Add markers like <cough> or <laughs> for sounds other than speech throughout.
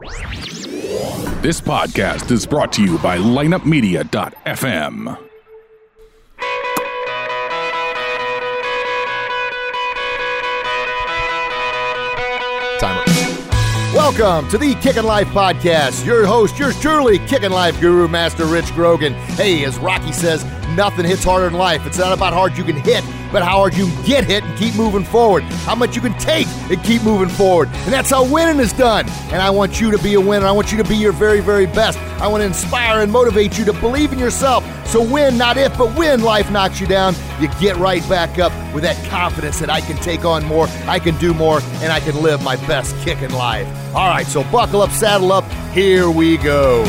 This podcast is brought to you by lineupmedia.fm. Timer. Welcome to the Kickin' Life Podcast. Your host, yours truly, Kickin' Life Guru, Master Rich Grogan. Hey, as Rocky says, nothing hits harder in life. It's not about how hard you can hit, but how hard you can get hit and keep moving forward. How much you can take and keep moving forward. And that's how winning is done. And I want you to be a winner. I want you to be your very, very best. I want to inspire and motivate you to believe in yourself. So win, not if, but when life knocks you down, you get right back up with that confidence that I can take on more, I can do more, and I can live my best kick in life. All right, so buckle up, saddle up, here we go.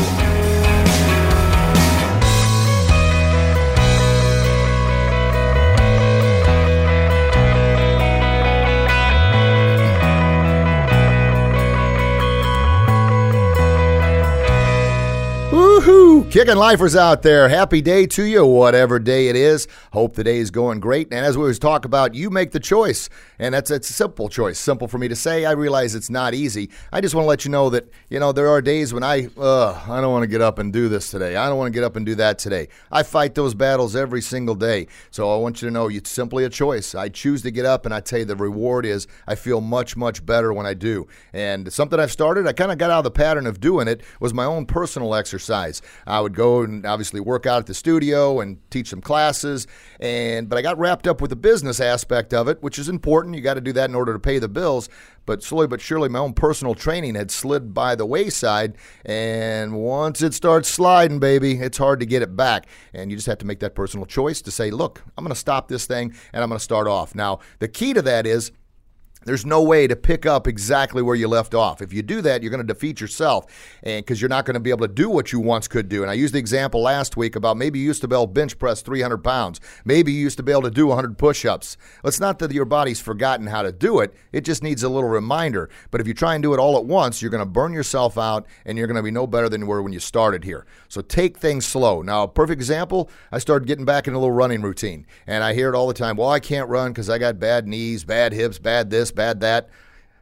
Woohoo! Kicking lifers out there. Happy day to you, whatever day it is. Hope the day is going great. And as we always talk about, you make the choice. And that's it's a simple choice. Simple for me to say. I realize it's not easy. I just want to let you know that, you know, there are days when I uh, I don't want to get up and do this today. I don't want to get up and do that today. I fight those battles every single day. So I want you to know it's simply a choice. I choose to get up and I tell you the reward is I feel much, much better when I do. And something I've started, I kind of got out of the pattern of doing it, was my own personal exercise. I would go and obviously work out at the studio and teach some classes, and but I got wrapped up with the business aspect of it, which is important. You got to do that in order to pay the bills. But slowly but surely, my own personal training had slid by the wayside, and once it starts sliding, baby, it's hard to get it back. And you just have to make that personal choice to say, look, I'm going to stop this thing and I'm going to start off. Now, the key to that is there's no way to pick up exactly where you left off. If you do that, you're going to defeat yourself, and because you're not going to be able to do what you once could do. And I used the example last week about maybe you used to be able to bench press 300 pounds, maybe you used to be able to do 100 push-ups. It's not that your body's forgotten how to do it; it just needs a little reminder. But if you try and do it all at once, you're going to burn yourself out, and you're going to be no better than you were when you started here. So take things slow. Now, perfect example: I started getting back in a little running routine, and I hear it all the time. Well, I can't run because I got bad knees, bad hips, bad this bad that.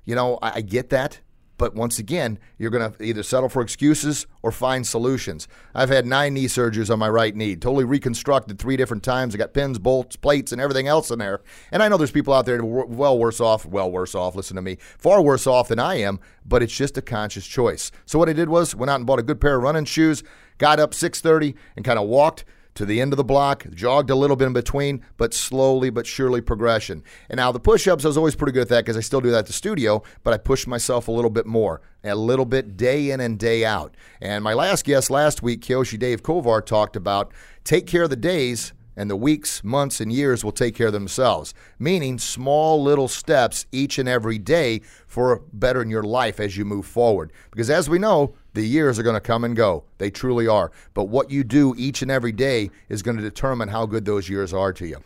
You know, I, I get that. But once again, you're going to either settle for excuses or find solutions. I've had nine knee surgeries on my right knee, totally reconstructed three different times. I got pins, bolts, plates, and everything else in there. And I know there's people out there well worse off, well worse off, listen to me, far worse off than I am, but it's just a conscious choice. So what I did was went out and bought a good pair of running shoes, got up 6:30 and kind of walked to the end of the block, jogged a little bit in between, but slowly but surely progression. And now the push ups, I was always pretty good at that because I still do that at the studio, but I pushed myself a little bit more, a little bit day in and day out. And my last guest last week, Kyoshi Dave Kovar, talked about take care of the days and the weeks, months, and years will take care of themselves. Meaning small little steps each and every day for bettering your life as you move forward. Because as we know, the years are going to come and go. They truly are. But what you do each and every day is going to determine how good those years are to you.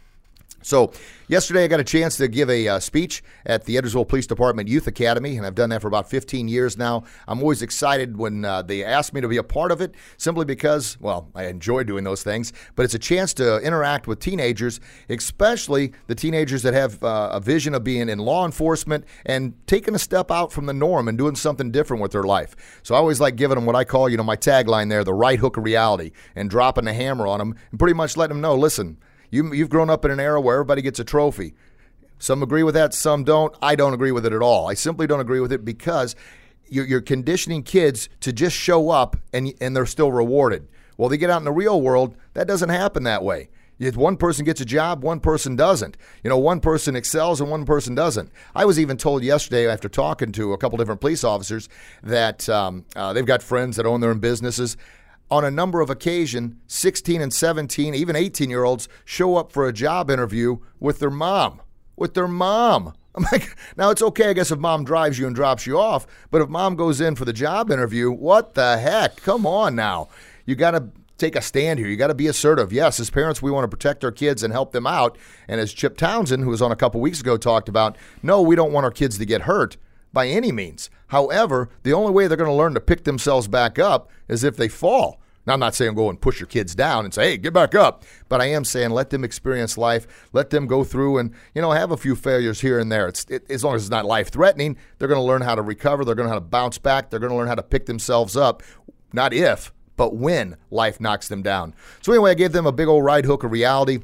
So, yesterday I got a chance to give a uh, speech at the Edwardsville Police Department Youth Academy, and I've done that for about 15 years now. I'm always excited when uh, they ask me to be a part of it, simply because, well, I enjoy doing those things, but it's a chance to interact with teenagers, especially the teenagers that have uh, a vision of being in law enforcement and taking a step out from the norm and doing something different with their life. So, I always like giving them what I call, you know, my tagline there, the right hook of reality, and dropping the hammer on them and pretty much letting them know, listen, you, you've grown up in an era where everybody gets a trophy. Some agree with that, some don't. I don't agree with it at all. I simply don't agree with it because you're, conditioning kids to just show up and, and they're still rewarded. Well, they get out in the real world, that doesn't happen that way. If one person gets a job, one person doesn't. You know, one person excels and one person doesn't. I was even told yesterday after talking to a couple different police officers that um, uh, they've got friends that own their own businesses on a number of occasions, 16 and 17, even 18 year olds show up for a job interview with their mom. With their mom. <laughs> I'm like, now it's okay, I guess, if mom drives you and drops you off, but if mom goes in for the job interview, what the heck? Come on now. You got to take a stand here. You got to be assertive. Yes, as parents, we want to protect our kids and help them out. And as Chip Townsend, who was on a couple weeks ago, talked about, no, we don't want our kids to get hurt by any means. However, the only way they're going to learn to pick themselves back up is if they fall. Now, I'm not saying go and push your kids down and say, hey, get back up. But I am saying let them experience life. Let them go through and, you know, have a few failures here and there. It's, it, as long as it's not life threatening, they're going to learn how to recover. They're going to how to bounce back. They're going to learn how to pick themselves up. Not if, but when life knocks them down. So, anyway, I gave them a big old right hook of reality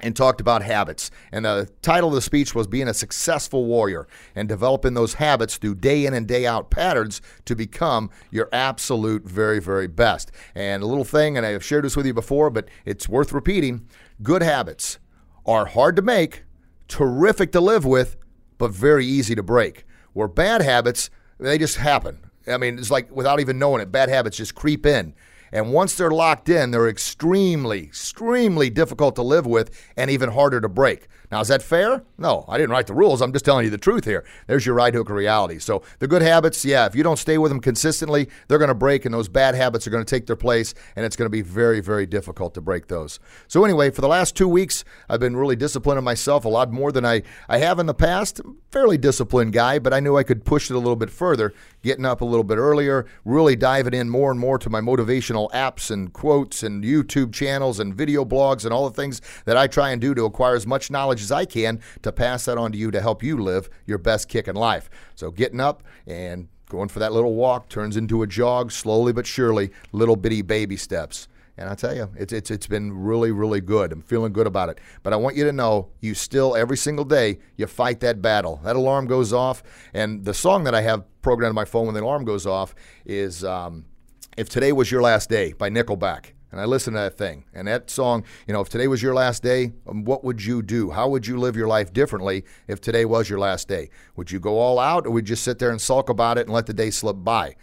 and talked about habits. And the title of the speech was Being a Successful Warrior and developing those habits through day in and day out patterns to become your absolute very, very best. And a little thing, and I've shared this with you before, but it's worth repeating good habits are hard to make, terrific to live with, but very easy to break. Where bad habits, they just happen. I mean, it's like without even knowing it, bad habits just creep in. And once they're locked in, they're extremely, extremely difficult to live with and even harder to break. Now, is that fair? No, I didn't write the rules. I'm just telling you the truth here. There's your right hook of reality. So, the good habits, yeah, if you don't stay with them consistently, they're going to break, and those bad habits are going to take their place, and it's going to be very, very difficult to break those. So, anyway, for the last two weeks, I've been really disciplining myself a lot more than I, I have in the past. Fairly disciplined guy, but I knew I could push it a little bit further, getting up a little bit earlier, really diving in more and more to my motivational apps and quotes and YouTube channels and video blogs and all the things that I try and do to acquire as much knowledge as I can to pass that on to you to help you live your best kick in life. So getting up and going for that little walk turns into a jog slowly but surely, little bitty baby steps. And I tell you, it's, it's, it's been really, really good. I'm feeling good about it. But I want you to know you still, every single day, you fight that battle. That alarm goes off. And the song that I have programmed on my phone when the alarm goes off is um, If Today Was Your Last Day by Nickelback. And I listened to that thing. And that song, you know, if today was your last day, um, what would you do? How would you live your life differently if today was your last day? Would you go all out or would you just sit there and sulk about it and let the day slip by?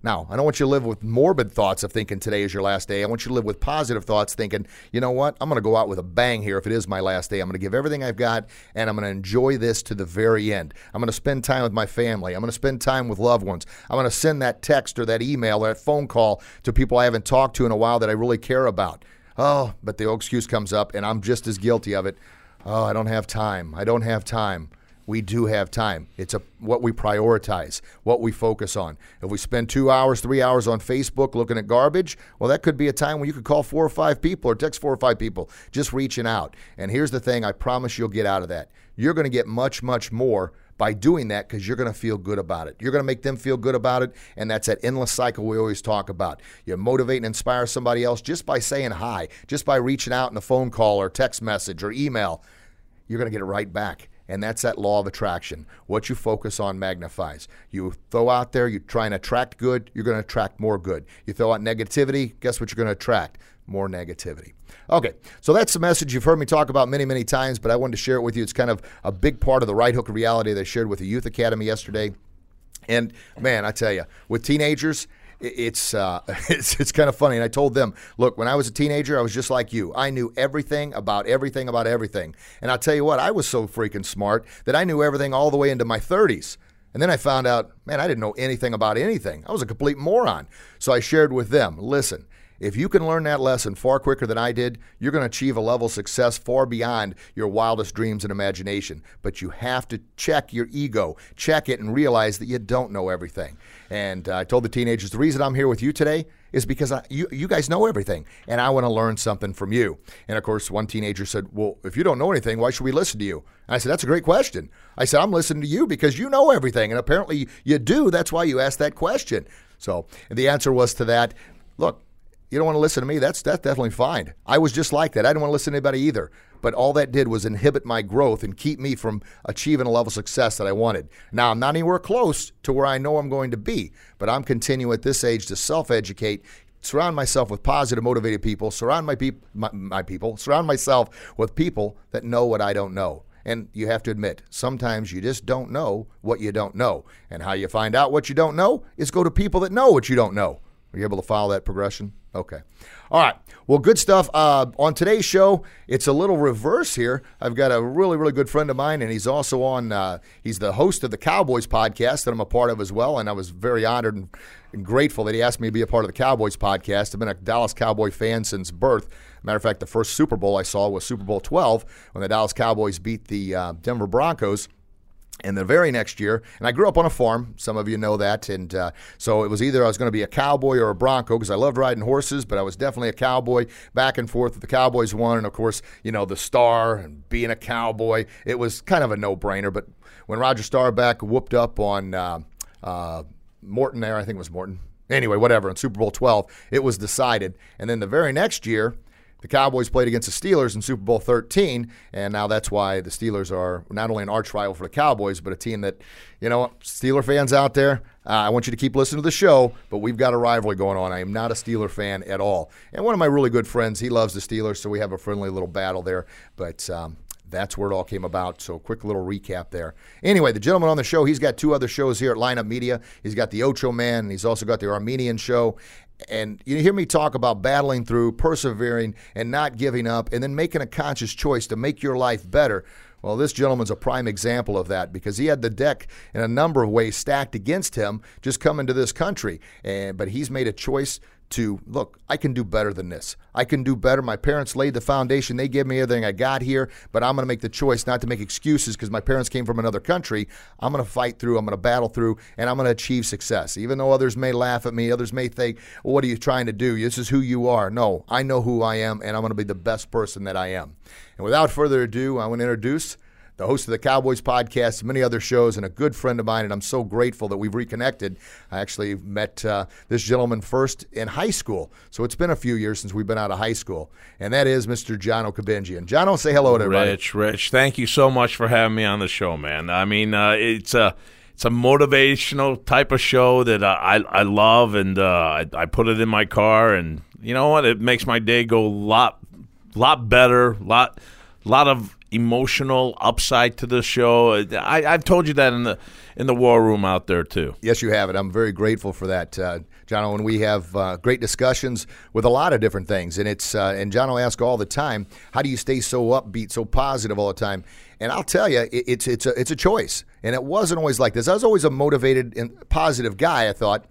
Now, I don't want you to live with morbid thoughts of thinking today is your last day. I want you to live with positive thoughts, thinking, you know what? I'm going to go out with a bang here if it is my last day. I'm going to give everything I've got, and I'm going to enjoy this to the very end. I'm going to spend time with my family. I'm going to spend time with loved ones. I'm going to send that text or that email or that phone call to people I haven't talked to in a while that I really care about. Oh, but the excuse comes up, and I'm just as guilty of it. Oh, I don't have time. I don't have time we do have time. It's a what we prioritize, what we focus on. If we spend two hours, three hours on Facebook looking at garbage, well, that could be a time when you could call four or five people or text four or five people, just reaching out. And here's the thing: I promise you'll get out of that. You're going to get much, much more by doing that because you're going to feel good about it. You're going to make them feel good about it, and that's that endless cycle we always talk about. You motivate and inspire somebody else just by saying hi, just by reaching out in a phone call or text message or email. You're going to get it right back and that's that law of attraction. What you focus on magnifies. You throw out there, you try and attract good, you're going to attract more good. You throw out negativity, guess what you're going to attract? More negativity. Okay, so that's the message you've heard me talk about many, many times, but I wanted to share it with you. It's kind of a big part of the right hook reality that I shared with the Youth Academy yesterday. And man, I tell you, with teenagers, it's uh, <laughs> it's it's kind of funny. And I told them, look, when I was a teenager, I was just like you. I knew everything about everything about everything. And I'll tell you what, I was so freaking smart that I knew everything all the way into my 30s. And then I found out, man, I didn't know anything about anything. I was a complete moron. So I shared with them, listen, if you can learn that lesson far quicker than I did, you're going to achieve a level of success far beyond your wildest dreams and imagination. But you have to check your ego, check it, and realize that you don't know everything. And uh, I told the teenagers the reason I'm here with you today is because I, you, you guys know everything, and I want to learn something from you. And of course, one teenager said, Well, if you don't know anything, why should we listen to you? And I said, That's a great question. I said, I'm listening to you because you know everything. And apparently you do. That's why you asked that question. So the answer was to that look, you don't want to listen to me, that's that's definitely fine. I was just like that. I didn't want to listen to anybody either. But all that did was inhibit my growth and keep me from achieving a level of success that I wanted. Now I'm not anywhere close to where I know I'm going to be, but I'm continuing at this age to self-educate, surround myself with positive, motivated people, surround my, peop- my, my people, surround myself with people that know what I don't know. And you have to admit, sometimes you just don't know what you don't know. And how you find out what you don't know is go to people that know what you don't know. Are you able to follow that progression? Okay. All right. Well, good stuff. Uh, on today's show, it's a little reverse here. I've got a really, really good friend of mine, and he's also on, uh, he's the host of the Cowboys podcast that I'm a part of as well. And I was very honored and, and, grateful that he asked me to be a part of the Cowboys podcast. I've been a Dallas Cowboy fan since birth. Matter of fact, the first Super Bowl I saw was Super Bowl 12 when the Dallas Cowboys beat the uh, Denver Broncos And the very next year, and I grew up on a farm. Some of you know that, and uh, so it was either I was going to be a cowboy or a bronco because I loved riding horses, but I was definitely a cowboy. Back and forth. The Cowboys won, and of course, you know the star and being a cowboy, it was kind of a no-brainer. But when Roger Staubach whooped up on uh, uh, Morton, there, I think it was Morton. Anyway, whatever. In Super Bowl 12, it was decided, and then the very next year the Cowboys played against the Steelers in Super Bowl 13, and now that's why the Steelers are not only an arch rival for the Cowboys, but a team that, you know, Steeler fans out there, uh, I want you to keep listening to the show, but we've got a rivalry going on. I am not a Steeler fan at all. And one of my really good friends, he loves the Steelers, so we have a friendly little battle there. But um, that's where it all came about. So, quick little recap there. Anyway, the gentleman on the show, he's got two other shows here at Lineup Media. He's got the Ocho Man, and he's also got the Armenian show and you hear me talk about battling through, persevering, and not giving up, and then making a conscious choice to make your life better. Well, this gentleman's a prime example of that because he had the deck in a number of ways stacked against him just coming to this country. And but he's made a choice to look, I can do better than this. I can do better. My parents laid the foundation. They gave me everything I got here, but I'm going to make the choice not to make excuses because my parents came from another country. I'm going to fight through, I'm going to battle through, and I'm going to achieve success. Even though others may laugh at me, others may think, well, what are you trying to do? This is who you are. No, I know who I am, and I'm going to be the best person that I am. And without further ado, I want to introduce the host of the Cowboys podcast, many other shows, and a good friend of mine. And I'm so grateful that we've reconnected. I actually met uh, this gentleman first in high school. So it's been a few years since we've been out of high school. And that is Mr. John Okabenjian. John, say hello to everybody. Rich, Rich, thank you so much for having me on the show, man. I mean, uh, it's a. It's a motivational type of show that uh, I I love, and uh, I, I put it in my car, and you know what? It makes my day go a lot lot better, lot lot of emotional upside to the show. I, have told you that in the in the war room out there too. Yes, you have it. I'm very grateful for that, uh, John. When we have uh, great discussions with a lot of different things, and it's uh, and John will ask all the time, how do you stay so upbeat, so positive all the time? And I'll tell you, it, it's it's a it's a choice, and it wasn't always like this. I was always a motivated and positive guy. I thought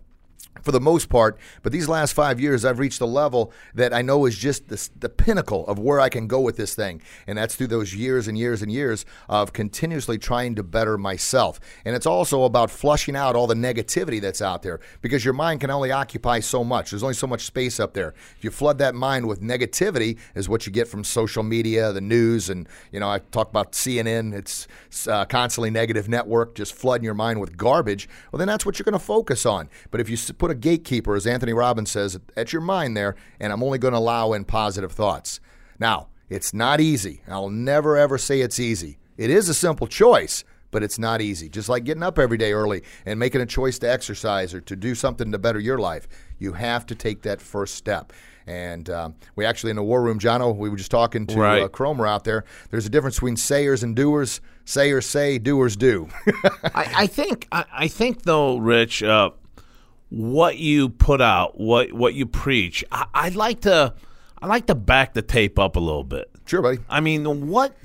for the most part. But these last five years, I've reached a level that I know is just the, pinnacle of where I can go with this thing. And that's through those years and years and years of continuously trying to better myself. And it's also about flushing out all the negativity that's out there because your mind can only occupy so much. There's only so much space up there. If you flood that mind with negativity, is what you get from social media, the news, and you know I talk about CNN. It's uh, constantly negative network, just flooding your mind with garbage. Well, then that's what you're going to focus on. But if you put a gatekeeper, as Anthony Robbins says, at your mind there, and I'm only going to allow in positive thoughts. Now, it's not easy. I'll never ever say it's easy. It is a simple choice, but it's not easy. Just like getting up every day early and making a choice to exercise or to do something to better your life, you have to take that first step. And um, we actually in the war room, Johno, we were just talking to right. uh, Cromer out there. There's a difference between sayers and doers. Sayers say, doers do. <laughs> I, I, think. I, I, think though, Rich. Uh, what you put out, what what you preach. I, I'd like to I like to back the tape up a little bit. Sure, buddy. I mean, what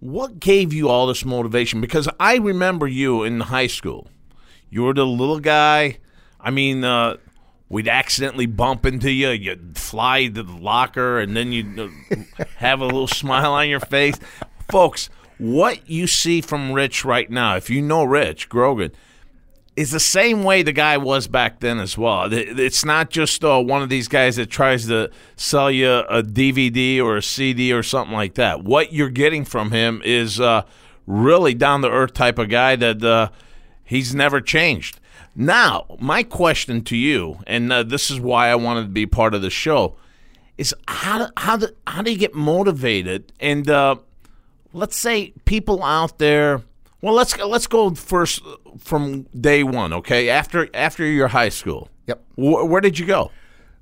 what gave you all this motivation? Because I remember you in high school. You were the little guy. I mean, uh, we'd accidentally bump into you. You'd fly to the locker, and then you'd uh, <laughs> have a little smile on your face. Folks, what you see from Rich right now, if you know Rich Grogan – is the same way the guy was back then as well. It's not just uh, one of these guys that tries to sell you a DVD or a CD or something like that. What you're getting from him is uh, really down the earth type of guy that uh, he's never changed. Now, my question to you, and uh, this is why I wanted to be part of the show, is how do, how do, how do you get motivated? And uh, let's say people out there well, let's go, let's go first from day one, okay? After after your high school. Yep. Wh- where did you go?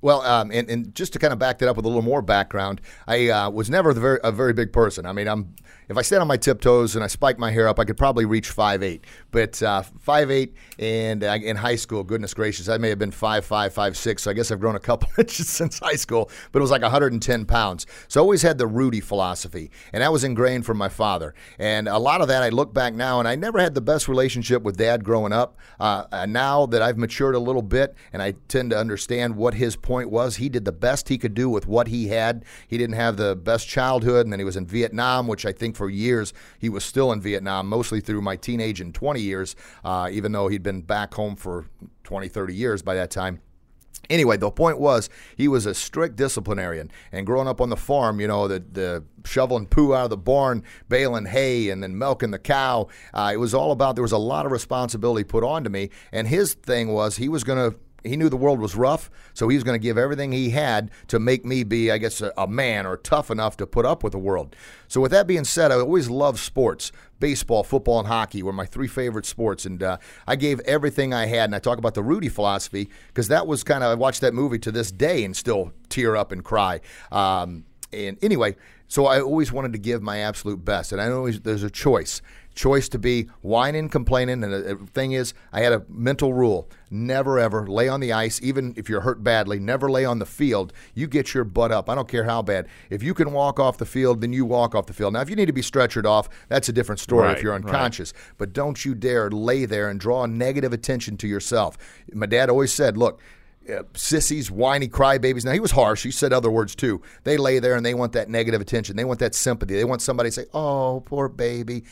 Well, um, and, and, just to kind of back that up with a little more background, I uh, was never very, a very big person. I mean, I'm if I stand on my tiptoes and I spike my hair up, I could probably reach five eight. But uh, five eight, and uh, in high school, goodness gracious, I may have been five five five six. So I guess I've grown a couple <laughs> inches since high school. But it was like 110 pounds. So I always had the Rudy philosophy, and that was ingrained from my father. And a lot of that, I look back now, and I never had the best relationship with Dad growing up. Uh, now that I've matured a little bit, and I tend to understand what his point was he did the best he could do with what he had. He didn't have the best childhood, and then he was in Vietnam, which I think for years he was still in Vietnam, mostly through my teenage and 20 years, uh, even though he'd been back home for 20, 30 years by that time. Anyway, the point was he was a strict disciplinarian, and growing up on the farm, you know, the the shoveling poo out of the barn, baling hay, and then milking the cow. Uh, it was all about there was a lot of responsibility put onto me, and his thing was he was going to he knew the world was rough, so he was going to give everything he had to make me be, I guess, a, a, man or tough enough to put up with the world. So, with that being said, I always loved sports. Baseball, football, and hockey were my three favorite sports, and uh, I gave everything I had. And I talk about the Rudy philosophy because that was kind of I watched that movie to this day and still tear up and cry. Um, and anyway, so I always wanted to give my absolute best, and I know there's a choice choice to be whining, complaining. And the thing is, I had a mental rule never ever lay on the ice, even if you're hurt badly, never lay on the field. You get your butt up. I don't care how bad. If you can walk off the field, then you walk off the field. Now, if you need to be stretchered off, that's a different story right, if you're unconscious. Right. But don't you dare lay there and draw negative attention to yourself. My dad always said, look, uh, sissies, whiny crybabies. Now he was harsh. He said other words too. They lay there and they want that negative attention. They want that sympathy. They want somebody to say, "Oh, poor baby."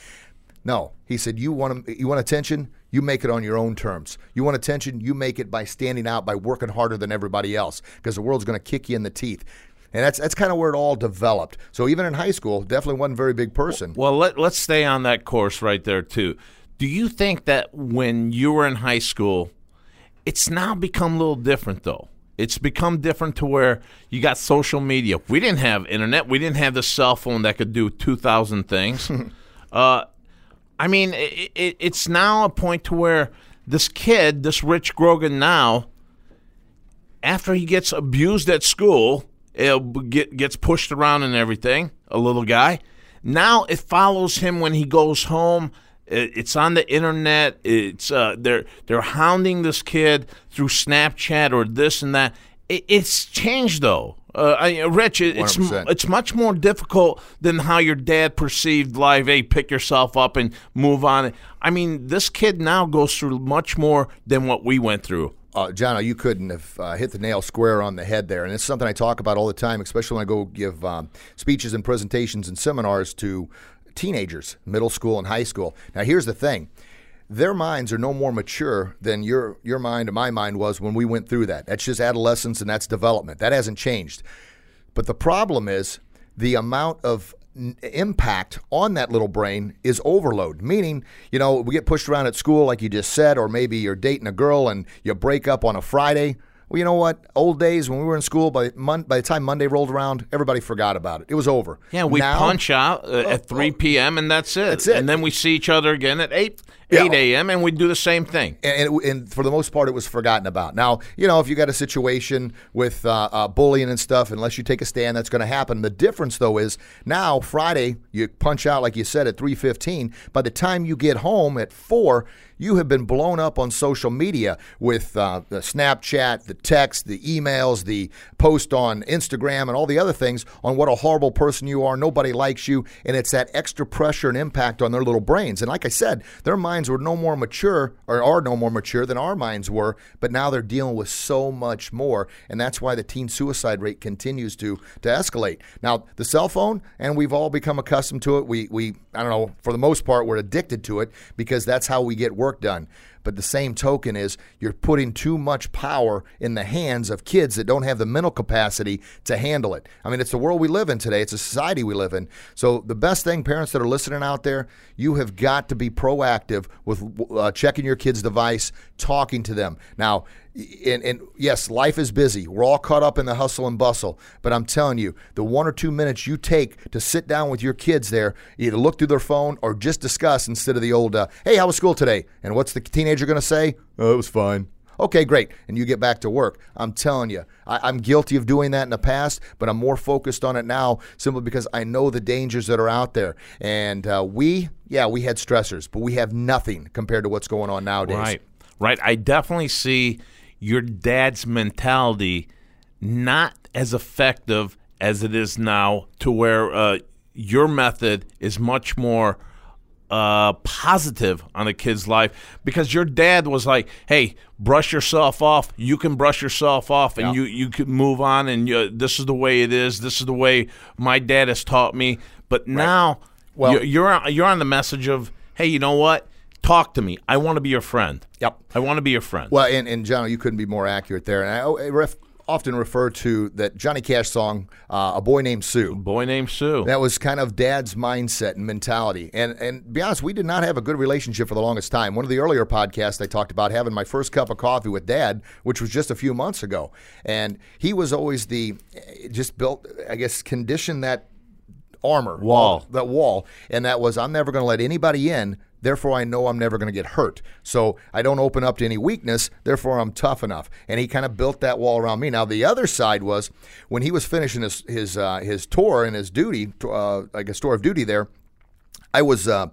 No, he said, you want you want attention, you make it on your own terms. You want attention, you make it by standing out, by working harder than everybody else, because the world's going to kick you in the teeth. And that's that's kind of where it all developed. So even in high school, definitely wasn't a very big person. Well, let, let's stay on that course right there too. Do you think that when you were in high school, it's now become a little different though? It's become different to where you got social media. We didn't have internet. We didn't have the cell phone that could do two thousand things. <laughs> uh, I mean, it, it, it's now a point to where this kid, this Rich Grogan, now, after he gets abused at school, it get, gets pushed around and everything, a little guy. Now it follows him when he goes home. it's on the internet. It's uh, they're they're hounding this kid through Snapchat or this and that. it's changed though. Uh, I, Rich, it's 100%. it's much more difficult than how your dad perceived life. Hey, pick yourself up and move on. I mean, this kid now goes through much more than what we went through. Uh, John, you couldn't have uh, hit the nail square on the head there. And it's something I talk about all the time, especially when I go give um, speeches and presentations and seminars to teenagers, middle school and high school. Now, here's the thing their minds are no more mature than your your mind and my mind was when we went through that. That's just adolescence and that's development. That hasn't changed. But the problem is the amount of impact on that little brain is overload. Meaning, you know, we get pushed around at school, like you just said, or maybe you're dating a girl and you break up on a Friday. Well, you know what? Old days when we were in school, by Mon- by the time Monday rolled around, everybody forgot about it. It was over. Yeah, we now, punch out uh, oh, at 3 p.m. and that's it. That's it. And then we see each other again at 8 8 a.m. and we'd do the same thing. And, and, and, for the most part, it was forgotten about. Now, you know, if you got a situation with uh, uh, bullying and stuff, unless you take a stand, that's going to happen. The difference, though, is now Friday you punch out like you said at 3:15. By the time you get home at four, you have been blown up on social media with uh, the Snapchat, the text, the emails, the post on Instagram, and all the other things on what a horrible person you are. Nobody likes you, and it's that extra pressure and impact on their little brains. And like I said, their minds were no more mature, or are no more mature than our minds were, but now they're dealing with so much more, and that's why the teen suicide rate continues to to escalate. Now, the cell phone, and we've all become accustomed to it. We we I don't know, for the most part, we're addicted to it because that's how we get work work done. But the same token is you're putting too much power in the hands of kids that don't have the mental capacity to handle it. I mean, it's the world we live in today, it's a society we live in. So, the best thing, parents that are listening out there, you have got to be proactive with uh, checking your kid's device, talking to them. Now, and, and, yes, life is busy. We're all caught up in the hustle and bustle. But I'm telling you, the one or two minutes you take to sit down with your kids there, either look through their phone or just discuss instead of the old, uh, hey, how was school today? And what's the teenager going to say? Oh, it was fine. Okay, great. And you get back to work. I'm telling you, I, am guilty of doing that in the past, but I'm more focused on it now simply because I know the dangers that are out there. And uh, we, yeah, we had stressors, but we have nothing compared to what's going on nowadays. Right, right. I definitely see your dad's mentality not as effective as it is now to where uh, your method is much more uh, positive on a kid's life because your dad was like, "Hey, brush yourself off. You can brush yourself off, and Yeah. you you can move on. And you, this is the way it is. This is the way my dad has taught me." But now, Well- you're you're on, you're on the message of, "Hey, you know what? Talk to me. I want to be your friend. Yep. I want to be your friend." Well, and, and John, you couldn't be more accurate there. And I, I ref, often refer to that Johnny Cash song, uh, "A Boy Named Sue." Boy named Sue. That was kind of Dad's mindset and mentality. And and be honest, we did not have a good relationship for the longest time. One of the earlier podcasts, I talked about having my first cup of coffee with Dad, which was just a few months ago. And he was always the just built, I guess, conditioned that armor Wall. that wall, and that was I'm never going to let anybody in. Therefore, I know I'm never going to get hurt. So I don't open up to any weakness. Therefore, I'm tough enough. And he kind of built that wall around me. Now, the other side was when he was finishing his his uh, his tour and his duty, uh, like a tour of duty there. I was uh,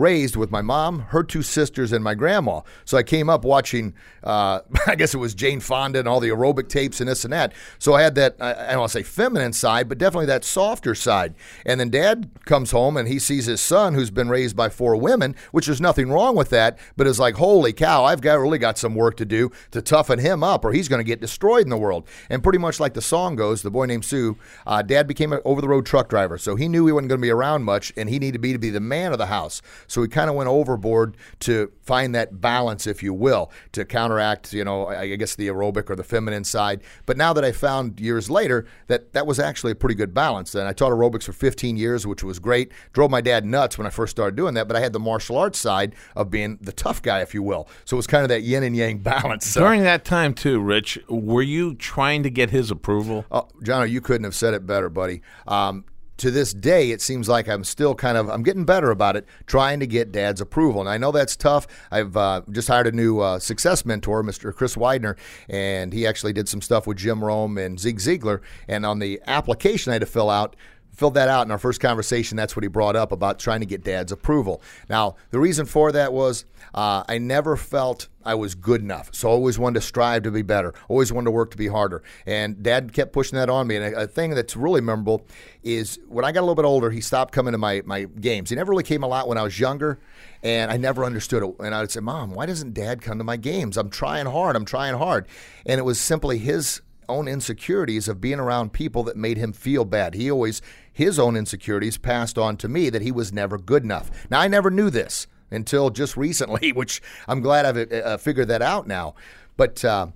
raised with my mom, her two sisters, and my grandma. So I came up watching, uh, <laughs> I guess it was Jane Fonda and all the aerobic tapes and this and that. So I had that, I don't want to say feminine side, but definitely that softer side. And then dad comes home and he sees his son who's been raised by four women, which there's nothing wrong with that, but it's like, holy cow, I've got really got some work to do to toughen him up or he's going to get destroyed in the world. And pretty much like the song goes, the boy named Sue, uh, dad became an over the road truck driver. So he knew he wasn't going to be around much and he needed to be to be the man of the house. So he kind of went overboard to find that balance, if you will, to counteract, you know, I I guess the aerobic or the feminine side. But now that I found years later that that was actually a pretty good balance. And I taught aerobics for 15 years, which was great. Drove my dad nuts when I first started doing that, but I had the martial arts side of being the tough guy, if you will. So it was kind of that yin and yang <laughs> balance. So- During that time too, Rich, were you trying to get his approval? Oh, John, you couldn't have said it better, buddy. Um, to this day, it seems like I'm still kind of I'm getting better about it, trying to get Dad's approval. And I know that's tough. I've uh, just hired a new uh, success mentor, Mr. Chris Widener, and he actually did some stuff with Jim Rohn and Zig Ziglar. And on the application I had to fill out, filled that out in our first conversation. That's what he brought up about trying to get dad's approval. Now, the reason for that was uh, I never felt I was good enough. So I always wanted to strive to be better, always wanted to work to be harder. And dad kept pushing that on me. And a, a thing that's really memorable is when I got a little bit older, he stopped coming to my, my games. He never really came a lot when I was younger, and I never understood it. And I would say, Mom, why doesn't dad come to my games? I'm trying hard, I'm trying hard. And it was simply his own insecurities of being around people that made him feel bad. He always, his own insecurities passed on to me that he was never good enough. Now, I never knew this until just <laughs> recently, which I'm glad I've uh, figured that out now. But uh,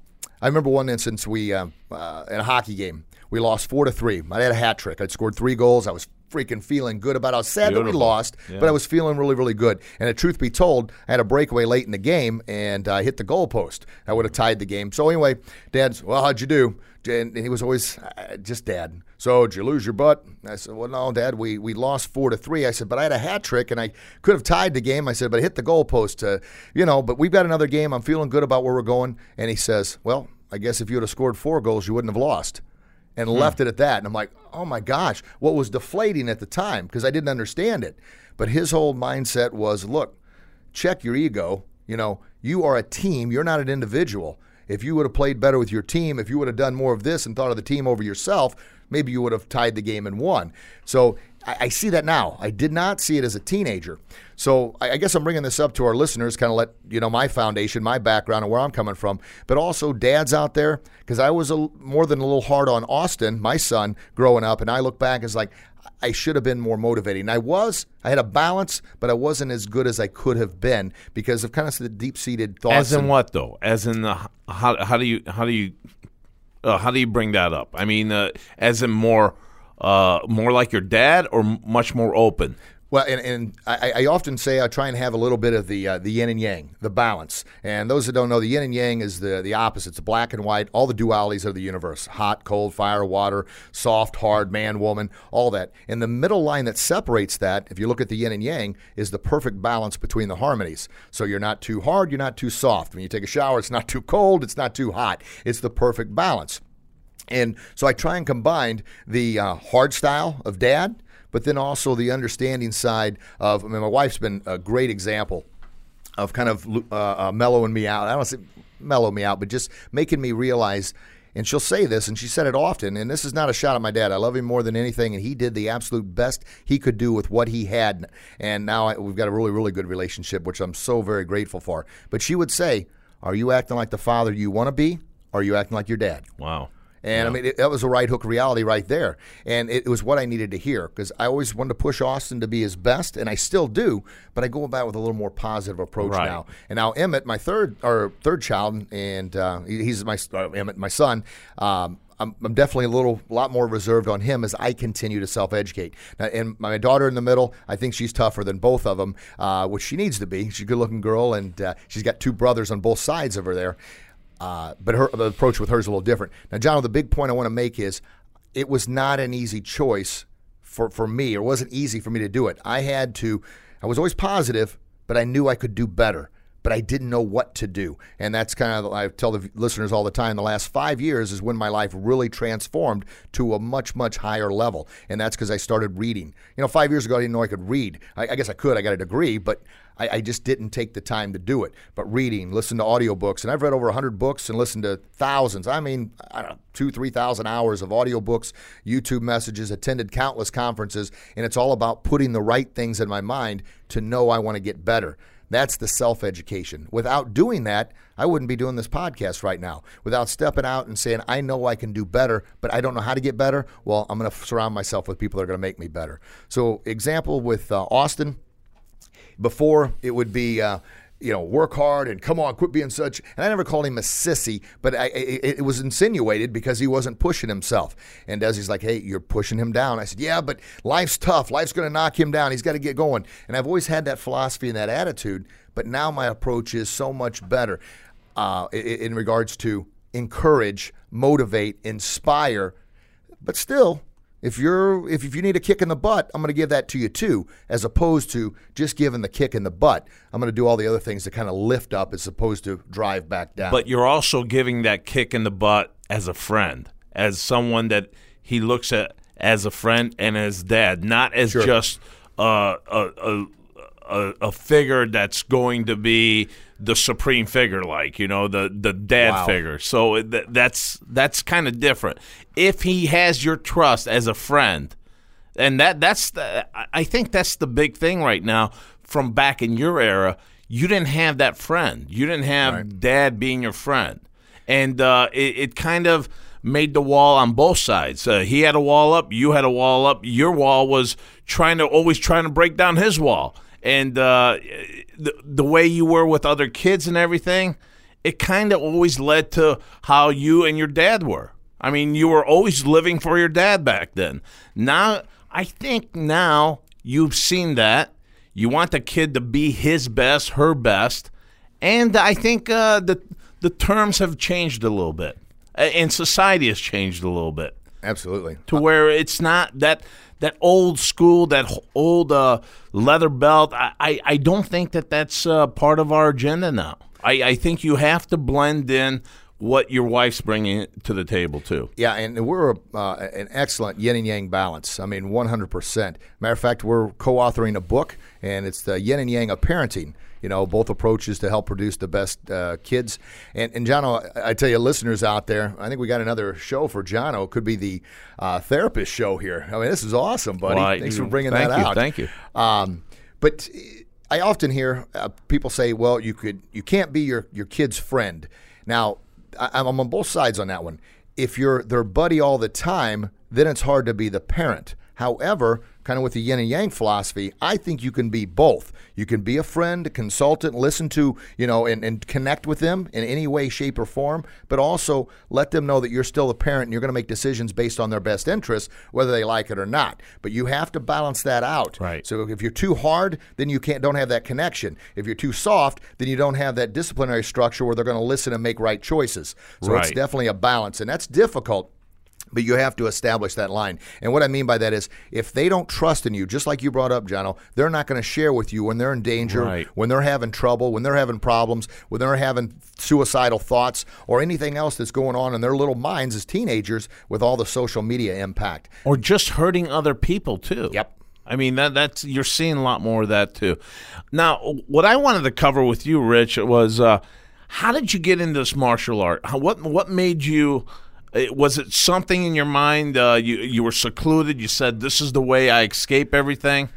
I remember one instance we, uh, uh, in a hockey game, we lost four to three. I had a hat trick. I'd scored three goals. I was freaking feeling good about. I was sad that we Beautiful. lost, but I was feeling really, really good. And the truth be told, I had a breakaway late in the game and I hit the goalpost. I would have tied the game. So anyway, Dad's, well, how'd you do? And he was always uh, just Dad. So did you lose your butt? I said, well, no, Dad, we we lost four to three. I said, but I had a hat trick and I could have tied the game. I said, but I hit the goalpost. Uh, you know, but we've got another game. I'm feeling good about where we're going. And he says, well, I guess if you would have scored four goals, you wouldn't have lost and hmm. left it at that. And I'm like, oh my gosh, what was deflating at the time because I didn't understand it. But his whole mindset was, look, check your ego. You know, you are a team. You're not an individual. If you would have played better with your team, if you would have done more of this and thought of the team over yourself, maybe you would have tied the game and won. So I, I see that now. I did not see it as a teenager. So I, I guess I'm bringing this up to our listeners, kind of let you know my foundation, my background, and where I'm coming from, but also dads out there, because I was a, more than a little hard on Austin, my son, growing up, and I look back as like I should have been more motivating. I was. I had a balance, but I wasn't as good as I could have been because of kind of the deep-seated thoughts. As in what though? As in the how how do you how do you uh, how do you bring that up? I mean, uh, as in more uh, more like your dad or m- much more open? Well, and, and I, I often say I try and have a little bit of the uh, the yin and yang, the balance. And those that don't know, the yin and yang is the the opposites, black and white, all the dualities of the universe: hot, cold, fire, water, soft, hard, man, woman, all that. And the middle line that separates that, if you look at the yin and yang, is the perfect balance between the harmonies. So you're not too hard, you're not too soft. When you take a shower, it's not too cold, it's not too hot. It's the perfect balance. And so I try and combine the uh, hard style of dad, but then also the understanding side of. I mean, my wife's been a great example of kind of uh, uh, mellowing me out. I don't say mellow me out, but just making me realize and she'll say this, and she said it often. And this is not a shot at my dad. I love him more than anything, and he did the absolute best he could do with what he had. And now I, we've got a really, really good relationship, which I'm so very grateful for. But she would say, "Are you acting like the father you want to be? Or are you acting like your dad?" Wow. And I mean, it, that was a right hook reality right there. And it, was what I needed to hear because I always wanted to push Austin to be his best, and I still do, but I go about with a little more positive approach Right. now. And now Emmett, my third or third child, and uh, he- he's my uh, Emmett, my son. Um, I'm, I'm definitely a little, a lot more reserved on him as I continue to self-educate. Now, and my daughter in the middle, I think she's tougher than both of them, uh, which she needs to be. She's a good-looking girl, and uh, she's got two brothers on both sides of her there. Uh, but her the approach with her is a little different. Now, John, the big point I want to make is it was not an easy choice for, for me. It wasn't easy for me to do it. I had to, I was always positive, but I knew I could do better. But I didn't know what to do. And that's kind of, I tell the listeners all the time, the last five years is when my life really transformed to a much, much higher level. And that's because I started reading. You know, five years ago, I didn't know I could read. I, I guess I could, I got a degree, but I, I just didn't take the time to do it. But reading, listen to audiobooks, and I've read over 100 books and listened to thousands. I mean, I don't know, two, 3,000 hours of audiobooks, YouTube messages, attended countless conferences, and it's all about putting the right things in my mind to know I want to get better. That's the self education. Without doing that, I wouldn't be doing this podcast right now. Without stepping out and saying, I know I can do better, but I don't know how to get better, well, I'm going to surround myself with people that are going to make me better. So, example with uh, Austin, before it would be uh, you know work hard and come on quit being such. And i never called him a sissy but I, it, it was insinuated because he wasn't pushing himself. And desi's like hey you're pushing him down. I said yeah but life's tough. Life's going to knock him down. He's got to get going. And i've always had that philosophy and that attitude but now my approach is so much better uh, in, in regards to encourage motivate inspire but still, if you're if, if you need a kick in the butt, I'm going to give that to you too, as opposed to just giving the kick in the butt. I'm going to do all the other things to kind of lift up as opposed to drive back down. But you're also giving that kick in the butt as a friend, as someone that he looks at as a friend and as dad, not as just uh, a a a figure that's going to be the supreme figure, like you know the the dad Wow. figure. So th- that's that's kind of different. If he has your trust as a friend, and that that's the I- think that's the big thing right now. From back in your era, you didn't have that friend. You didn't have dad being your friend, and uh, it, it kind of made the wall on both sides. Uh, he had a wall up, you had a wall up. Your wall was trying to always trying to break down his wall, and uh, the the way you were with other kids and everything, it kind of always led to how you and your dad were. I mean, you were always living for your dad back then. Now, I think now you've seen that. You want the kid to be his best, her best, and I think uh, the the terms have changed a little bit, and society has changed a little bit Absolutely. to where it's not that that old school, that old uh, leather belt. I, I, I don't think that that's uh, part of our agenda now. I, I think you have to blend in what your wife's bringing to the table too. Yeah, and we're uh, an excellent yin and yang balance. I mean, 100%. Matter of fact, we're co authoring a book, and it's the yin and yang of parenting. You know, both approaches to help produce the best uh, kids. And, and Johno, I I tell you, listeners out there, I think we got another show for Johno. It could be the uh, therapist show here. I mean, this is awesome, buddy. Well, I- Thanks for bringing that you, out. thank you. Um, but I often hear uh, people say, "Well, you could, you can't be your your kid's friend." Now, I, I'm on both sides on that one. If you're their buddy all the time, then it's hard to be the parent. However, kind of with the yin and yang philosophy, I think you can be both. You can be a friend, a consultant, listen to, you know, and, and connect with them in any way, shape, or form, but also let them know that you're still the parent and you're going to make decisions based on their best interests, whether they like it or not. But you have to balance that out. Right. So if you're too hard, then you can't don't have that connection. If you're too soft, then you don't have that disciplinary structure where they're going to listen and make right choices. So it's definitely a balance, and that's difficult. But you have to establish that line. And what I mean by that is if they don't trust in you, just like you brought up, Johno, they're not going to share with you when they're in danger, Right. when they're having trouble, when they're having problems, when they're having suicidal thoughts, or anything else that's going on in their little minds as teenagers with all the social media impact. or just hurting other people too. Yep. I mean that that's you're seeing a lot more of that too. Now, what I wanted to cover with you, Rich, was uh, how did you get into this martial art? How, what what made you Was it something in your mind? Uh, you you were secluded. You said, "This is the way I escape everything."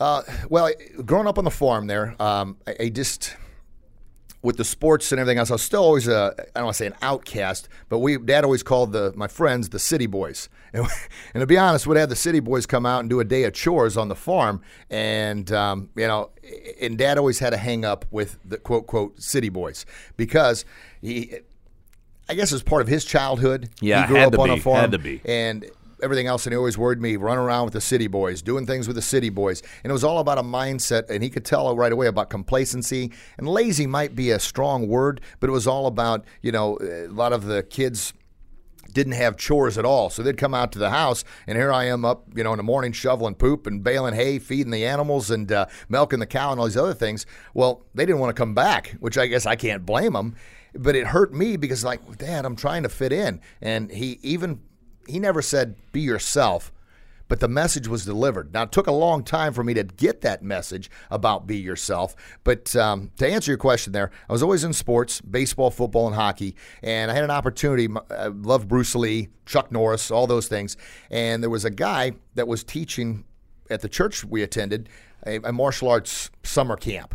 Uh, well, growing up on the farm there, um, I, I just with the sports and everything else, I was still always a I don't want to say an outcast, but we Dad always called the my friends the city boys. <laughs> And, and to be honest, we'd have the city boys come out and do a day of chores on the farm, and um, you know, and Dad always had a hang up with the quote quote city boys because he. I guess as part of his childhood, Yeah, he grew up on a farm, had to be. and everything else. And he always worried me running around with the city boys, doing things with the city boys. And it was all about a mindset. And he could tell right away about complacency. And lazy might be a strong word, but it was all about, you know, a lot of the kids didn't have chores at all. So they'd come out to the house, and here I am up, you know, in the morning shoveling poop and baling hay, feeding the animals, and uh, milking the cow, and all these other things. Well, they didn't want to come back, which I guess I can't blame them. But it hurt me because, like, Dad, I'm trying to fit in, and he even he never said be yourself. But the message was delivered. Now, it took a long time for me to get that message about be yourself. But um, to answer your question there, I was always in sports baseball, football, and hockey. And I had an opportunity. I loved Bruce Lee, Chuck Norris, all those things. And there was a guy that was teaching at the church we attended a, a martial arts summer camp.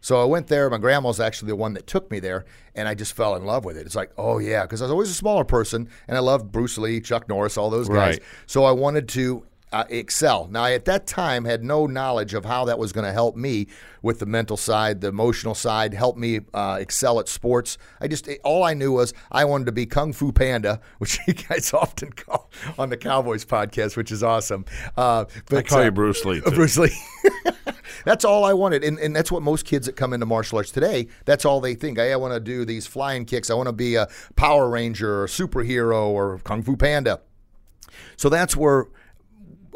So I went there. My grandma was actually the one that took me there, and I just fell in love with it. It's like, oh yeah, because I was always a smaller person, and I loved Bruce Lee, Chuck Norris, all those guys. Right. So I wanted to uh, excel. Now, I, at that time, had no knowledge of how that was going to help me with the mental side, the emotional side, help me uh, excel at sports. I just all I knew was I wanted to be Kung Fu Panda, <laughs> which you guys often call on the Cowboys podcast, which is awesome. Uh, but, I call uh, you Bruce Lee. too. <laughs> Bruce Lee. <laughs> that's all I wanted. And, and that's what most kids that come into martial arts today, that's all they think. Hey, I want to do these flying kicks. I want to be a Power Ranger or superhero or Kung Fu Panda. So that's where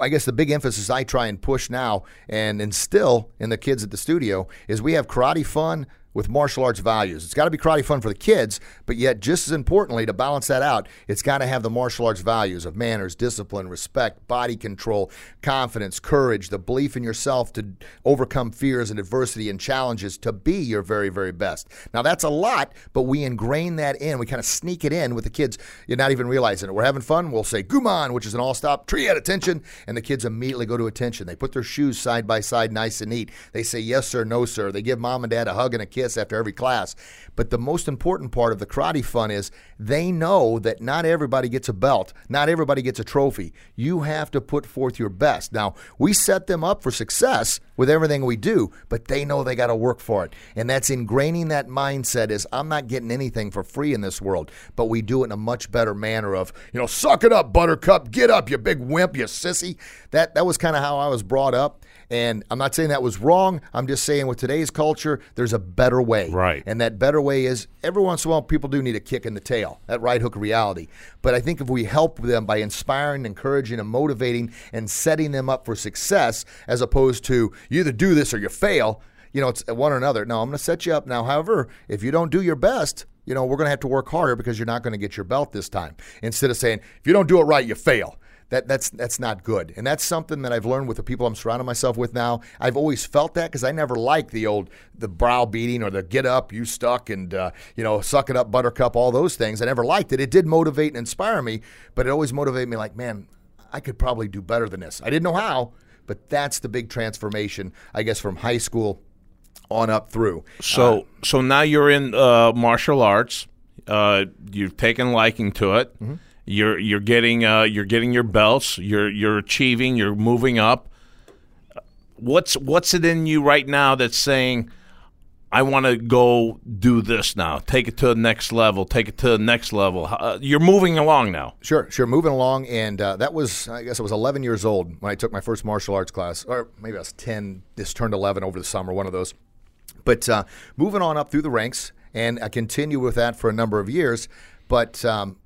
I guess the big emphasis I try and push now and instill in the kids at the studio is we have karate fun with martial arts values. It's got to be karate fun for the kids, but yet just as importantly to balance that out, it's got to have the martial arts values of manners, discipline, respect, body control, confidence, courage, the belief in yourself to overcome fears and adversity and challenges to be your very very best. Now that's a lot, but we ingrain that in. We kind of sneak it in with the kids. You're not even realizing it. We're having fun. We'll say "Guman," which is an all-stop tree at attention, and the kids immediately go to attention. They put their shoes side by side, nice and neat. They say yes sir, no sir. They give mom and dad a hug and a kiss after every class. But the most important part of the karate fun is they know that not everybody gets a belt, not everybody gets a trophy. You have to put forth your best. Now, we set them up for success with everything we do, but they know they got to work for it. And that's ingraining that mindset is I'm not getting anything for free in this world, but we do it in a much better manner of, you know, suck it up, buttercup, get up, you big wimp, you sissy. That that was kind of how I was brought up. And I'm not saying that was wrong. I'm just saying with today's culture, there's a better way. Right. And that better way is every once in a while, people do need a kick in the tail, that right hook reality. But I think if we help them by inspiring, encouraging, and motivating and setting them up for success, as opposed to you either do this or you fail, you know, it's one or another. No, I'm going to set you up now. However, if you don't do your best, you know, we're going to have to work harder because you're not going to get your belt this time. Instead of saying, if you don't do it right, you fail that that's that's not good. And that's something that I've learned with the people I'm surrounding myself with now. I've always felt that because I never liked the old the brow beating or the get up, you stuck, and uh, you know suck it up, buttercup, all those things. I never liked it. It did motivate and inspire me, but it always motivated me like, man, I could probably do better than this. I didn't know how, but that's the big transformation, I guess, from high school on up through. So so now you're in uh, martial arts. Uh, you've taken liking to it. Mm-hmm. You're you're getting uh, you're getting your belts. You're you're achieving. You're moving up. What's what's it in you right now that's saying, I want to go do this now. Take it to the next level. Take it to the next level. Uh, you're moving along now. Sure, sure. Moving along, and uh, that was, I guess, I was 11 years old when I took my first martial arts class, or maybe I was 10. This turned 11 over the summer, one of those. But uh, moving on up through the ranks, and I continued with that for a number of years. But um,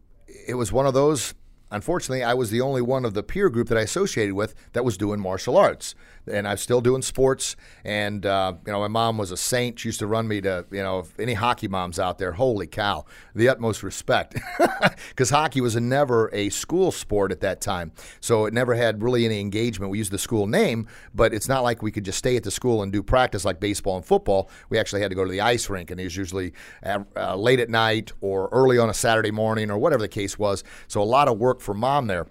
it was one of those. unfortunately, I was the only one of the peer group that I associated with that was doing martial arts. And I'm still doing sports. And, uh, you know, my mom was a saint. She used to run me to, you know, any hockey moms out there, holy cow, the utmost respect. <laughs> Because hockey was never a school sport at that time. So it never had really any engagement. We used the school name, but it's not like we could just stay at the school and do practice like baseball and football. We actually had to go to the ice rink, and it was usually at, uh, late at night or early on a Saturday morning or whatever the case was. So a lot of work for mom there.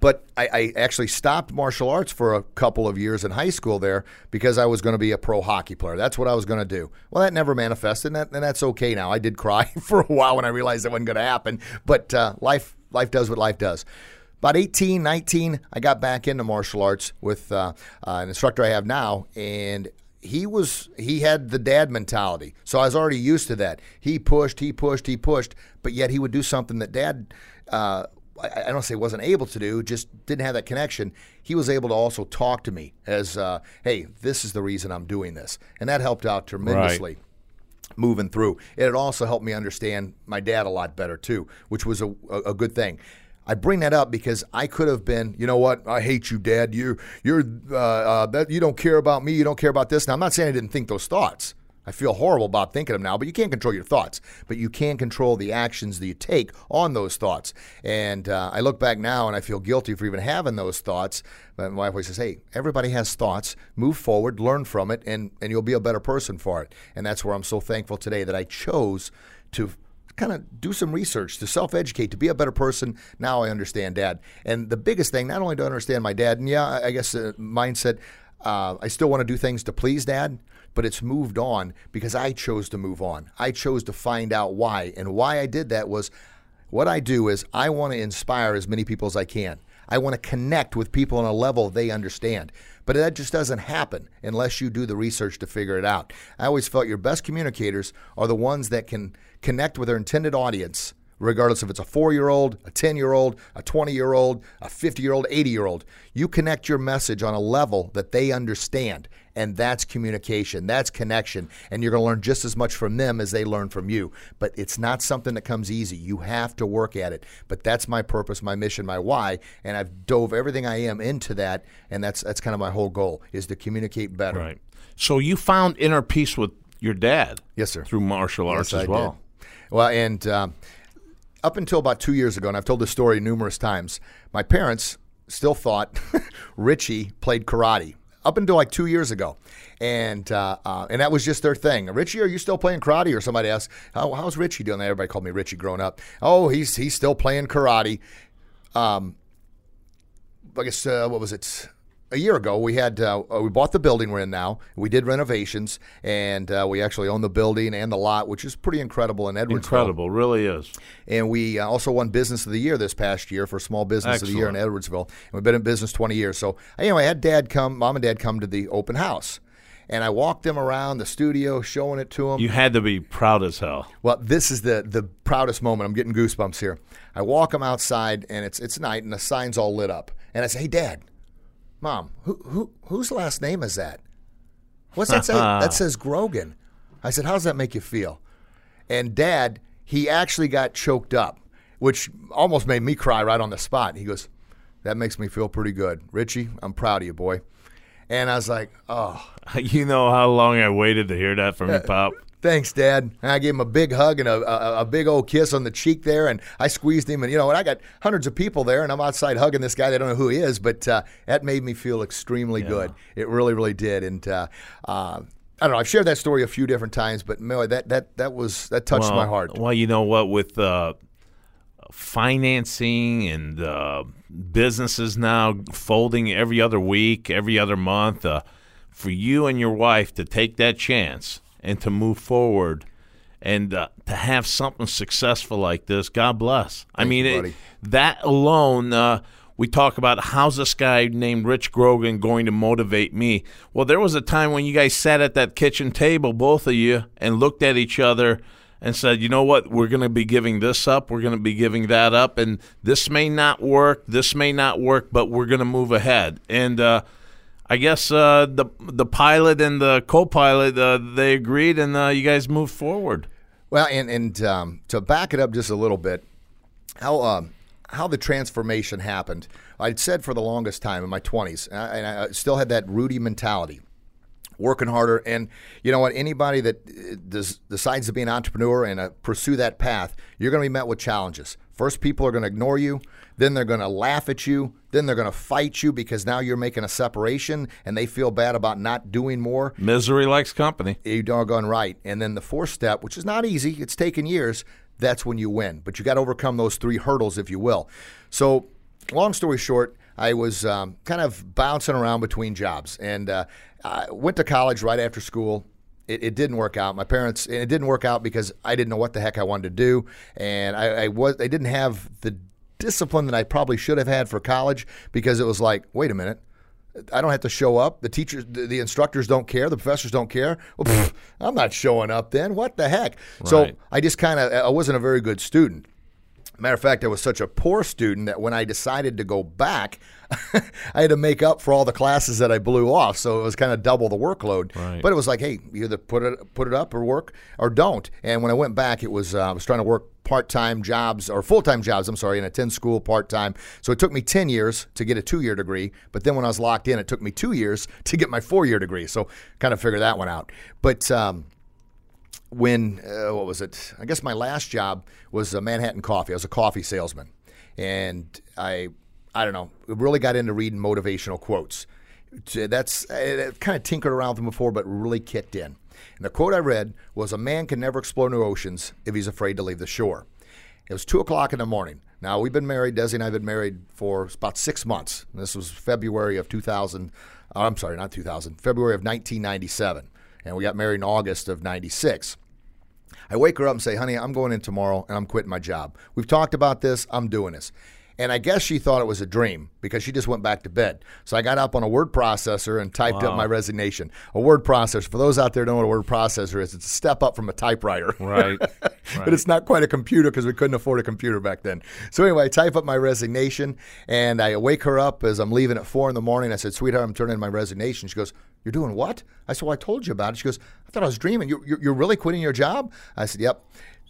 But I, I, actually stopped martial arts for a couple of years in high school there because I was going to be a pro hockey player. That's what I was going to do. Well, that never manifested, and, that, and, that's okay now. I did cry <laughs> for a while when I realized that wasn't going to happen, but uh, life life does what life does. About 18, 19, I got back into martial arts with uh, uh, an instructor I have now, and he was he had the dad mentality so i was already used to that he pushed he pushed he pushed but yet he would do something that dad uh, I don't say wasn't able to do, just didn't have that connection. He was able to also talk to me as, uh, hey, this is the reason I'm doing this. And that helped out tremendously. Right. Moving through, it also helped me understand my dad a lot better too, which was a, a, good thing. I bring that up because I could have been, you know what? I hate you, Dad. You, you're, uh, uh, that you don't care about me. You don't care about this. Now, I'm not saying I didn't think those thoughts. I feel horrible about thinking them now, but you can't control your thoughts. But you can control the actions that you take on those thoughts. And uh, I look back now and I feel guilty for even having those thoughts. But my wife always says, hey, everybody has thoughts. Move forward, learn from it, and, and you'll be a better person for it. And that's where I'm so thankful today that I chose to kind of do some research to self educate to be a better person. Now I understand dad. And the biggest thing, not only do I understand my dad, and yeah, I guess uh, mindset, uh, I still want to do things to please dad, but it's moved on because I chose to move on. I chose to find out why. And why I did that was what I do is I want to inspire as many people as I can. I want to connect with people on a level they understand. But that just doesn't happen unless you do the research to figure it out. I always felt your best communicators are the ones that can connect with their intended audience regardless if it's a four year old, a 10 year old, a 20 year old, a 50 year old, 80 year old. You connect your message on a level that they understand. And that's communication, that's connection. And you're going to learn just as much from them as they learn from you. But it's not something that comes easy. You have to work at it. But that's my purpose, my mission, my why. And I've dove everything I am into that. And that's, that's kind of my whole goal is to communicate better. Right. So you found inner peace with your dad. Yes, sir. Through martial arts yes, as well. Did. Well, and um, up until about two years ago, and I've told this story numerous times, my parents still thought <laughs> Richie played karate up until like two years ago, and uh, uh, and that was just their thing. Richie, are you still playing karate? Or somebody asked, How, "How's Richie doing?" Everybody called me Richie growing up. Oh, he's he's still playing karate. Um, I guess uh, what was it? A year ago, we had uh, uh, we bought the building we're in now. We did renovations, and uh, we actually own the building and the lot, which is pretty incredible in Edwardsville. Incredible, really is. And we uh, also won Business of the Year this past year for Small Business Excellent. of the Year in Edwardsville. And we've been in business 20 years. So anyway, I had Dad come, Mom and Dad come to the open house. And I walked them around the studio, showing it to them. You had to be proud as hell. Well, this is the the proudest moment. I'm getting goosebumps here. I walk them outside, and it's it's night, and the sign's all lit up. And I say, "Hey, Dad, Mom, who, who, whose last name is that? What's that say? that says Grogan. I said, How does that make you feel? And Dad, he actually got choked up, which almost made me cry right on the spot. He goes, That makes me feel pretty good. Richie, I'm proud of you, boy. And I was like, Oh. <laughs> You know how long I waited to hear that from you, <laughs> Pop? Thanks, Dad. And I gave him a big hug and a, a, a, big old kiss on the cheek there, and I squeezed him. And you know, and I got hundreds of people there, and I'm outside hugging this guy. They don't know who he is, but uh, that made me feel extremely yeah. good. It really, really did. And uh, uh, I don't know. I've shared that story a few different times, but man, that that that was that touched well, my heart. Well, you know what, with uh, financing and uh, businesses now folding every other week, every other month, uh, for you and your wife to take that chance and to move forward and uh, to have something successful like this. God bless. Thank I mean, you, it, that alone. Uh, we talk about how's this guy named Rich Grogan going to motivate me. Well, there was a time when you guys sat at that kitchen table, both of you, and looked at each other and said, you know what, we're going to be giving this up, we're going to be giving that up, and this may not work, this may not work, but we're going to move ahead. And uh, I guess uh, the the pilot and the co-pilot uh, they agreed, and uh, you guys moved forward. Well, and and um, to back it up just a little bit, how um, how the transformation happened. I'd said for the longest time in my 20s, and I, and I still had that Rudy mentality working harder. And you know what? Anybody that uh, does, decides to be an entrepreneur and uh, pursue that path, you're going to be met with challenges. First, people are going to ignore you. Then they're going to laugh at you. Then they're going to fight you because now you're making a separation and they feel bad about not doing more. Misery likes company. You doggone right. And then the fourth step, which is not easy, it's taken years, that's when you win. But you got to overcome those three hurdles, if you will. So, long story short, I was um, kind of bouncing around between jobs and uh, I went to college right after school. It, it, didn't work out. My parents, it didn't work out because I didn't know what the heck I wanted to do, and I, I was, I didn't have the discipline that I probably should have had for college because it was like, wait a minute, I don't have to show up. The teachers, the, instructors don't care. The professors don't care. Well, pff, I'm not showing up then. What the heck? Right. So I just kind of, I wasn't a very good student. Matter of fact, I was such a poor student that when I decided to go back, <laughs> I had to make up for all the classes that I blew off. So it was kind of double the workload. Right. But it was like, hey, you either put it put it up or work or don't. And when I went back, it was uh, I was trying to work part time jobs or full time jobs. I'm sorry, and attend school part time. So it took me ten years to get a two year degree. But then when I was locked in, it took me two years to get my four year degree. So kind of figure that one out. But um, when uh, what was it? I guess my last job was a Manhattan Coffee. I was a coffee salesman, and I I don't know really got into reading motivational quotes. That's kind of tinkered around with them before, but really kicked in. And the quote I read was, "A man can never explore new oceans if he's afraid to leave the shore." It was two o'clock in the morning. Now we've been married. Desi and I have been married for about six months. This was February of 2000. Uh, I'm sorry, not 2000. February of 1997 and we got married in August of 96. I wake her up and say, honey, I'm going in tomorrow and I'm quitting my job. We've talked about this. I'm doing this. And I guess she thought it was a dream because she just went back to bed. So I got up on a word processor and typed wow. up my resignation. A word processor, for those out there who don't know what a word processor is, it's a step up from a typewriter. Right. <laughs> right. but it's not quite a computer because we couldn't afford a computer back then. So anyway, I type up my resignation and I wake her up as I'm leaving at four in the morning. I said, sweetheart, I'm turning in my resignation. She goes, you're doing what? I said, well, I told you about it. She goes, I thought I was dreaming. You're, you're really quitting your job? I said, yep.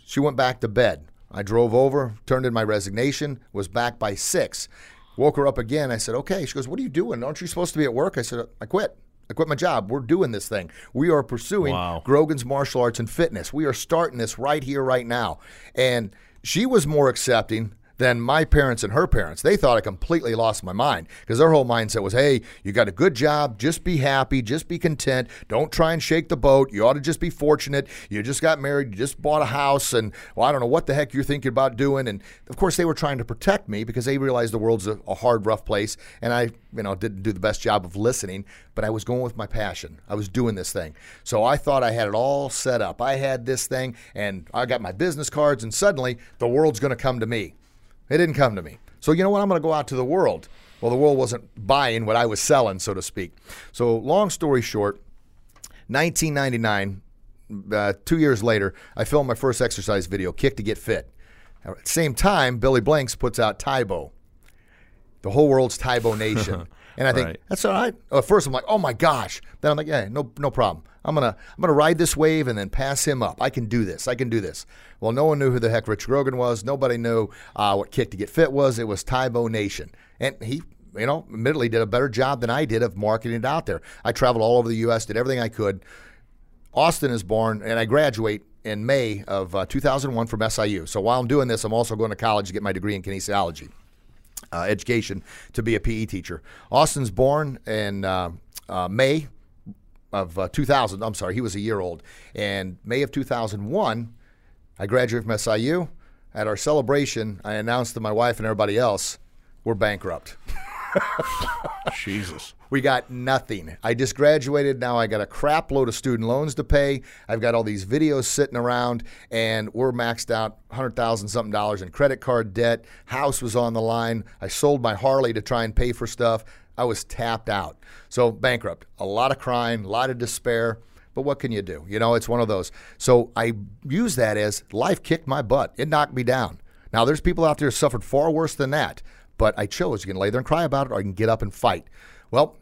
She went back to bed. I drove over, turned in my resignation, was back by six. Woke her up again. I said, okay. She goes, what are you doing? Aren't you supposed to be at work? I said, I quit. I quit my job. We're doing this thing. We are pursuing wow. Grogan's martial arts and fitness. We are starting this right here, right now. And she was more accepting than my parents and her parents. They thought I completely lost my mind because their whole mindset was, hey, you got a good job, just be happy, just be content. Don't try and shake the boat. You ought to just be fortunate. You just got married, you just bought a house, and well, I don't know what the heck you're thinking about doing. And of course, they were trying to protect me because they realized the world's a, a hard, rough place, and I, you know, didn't do the best job of listening. But I was going with my passion. I was doing this thing, so I thought I had it all set up. I had this thing, and I got my business cards, and suddenly the world's going to come to me. It didn't come to me. So you know what? I'm going to go out to the world. Well, the world wasn't buying what I was selling, so to speak. So long story short, 1999, uh, two years later, I filmed my first exercise video, Kick to Get Fit. At the same time, Billy Blanks puts out Tae Bo. The whole world's Tae Bo Nation. <laughs> And I think right. that's all right. At first, I'm like, oh my gosh. Then I'm like, yeah, no, no problem. I'm gonna, I'm gonna ride this wave and then pass him up. I can do this. I can do this. Well, no one knew who the heck Rich Grogan was. Nobody knew uh, what Kick to Get Fit was. It was Tae Bo Nation, and he you know, admittedly did a better job than I did of marketing it out there. I traveled all over the U.S., did everything I could. Austin is born, and I graduate in May of uh, 2001 from SIU. So while I'm doing this, I'm also going to college to get my degree in kinesiology uh, education to be a PE teacher. Austin's born in uh, uh, May of uh, 2000. I'm sorry, he was a year old. And May of 2001, I graduated from SIU. At our celebration, I announced to my wife and everybody else, we're bankrupt. <laughs> <laughs> Jesus. We got nothing. I just graduated. Now I got a crap load of student loans to pay. I've got all these videos sitting around, and we're maxed out hundred thousand something dollars in credit card debt. House was on the line. I sold my Harley to try and pay for stuff. I was tapped out. So bankrupt. A lot of crying, a lot of despair. But what can you do? You know, it's one of those. So I use that as life kicked my butt. It knocked me down. Now there's people out there who suffered far worse than that. But I chose. You can lay there and cry about it, or I can get up and fight. Well,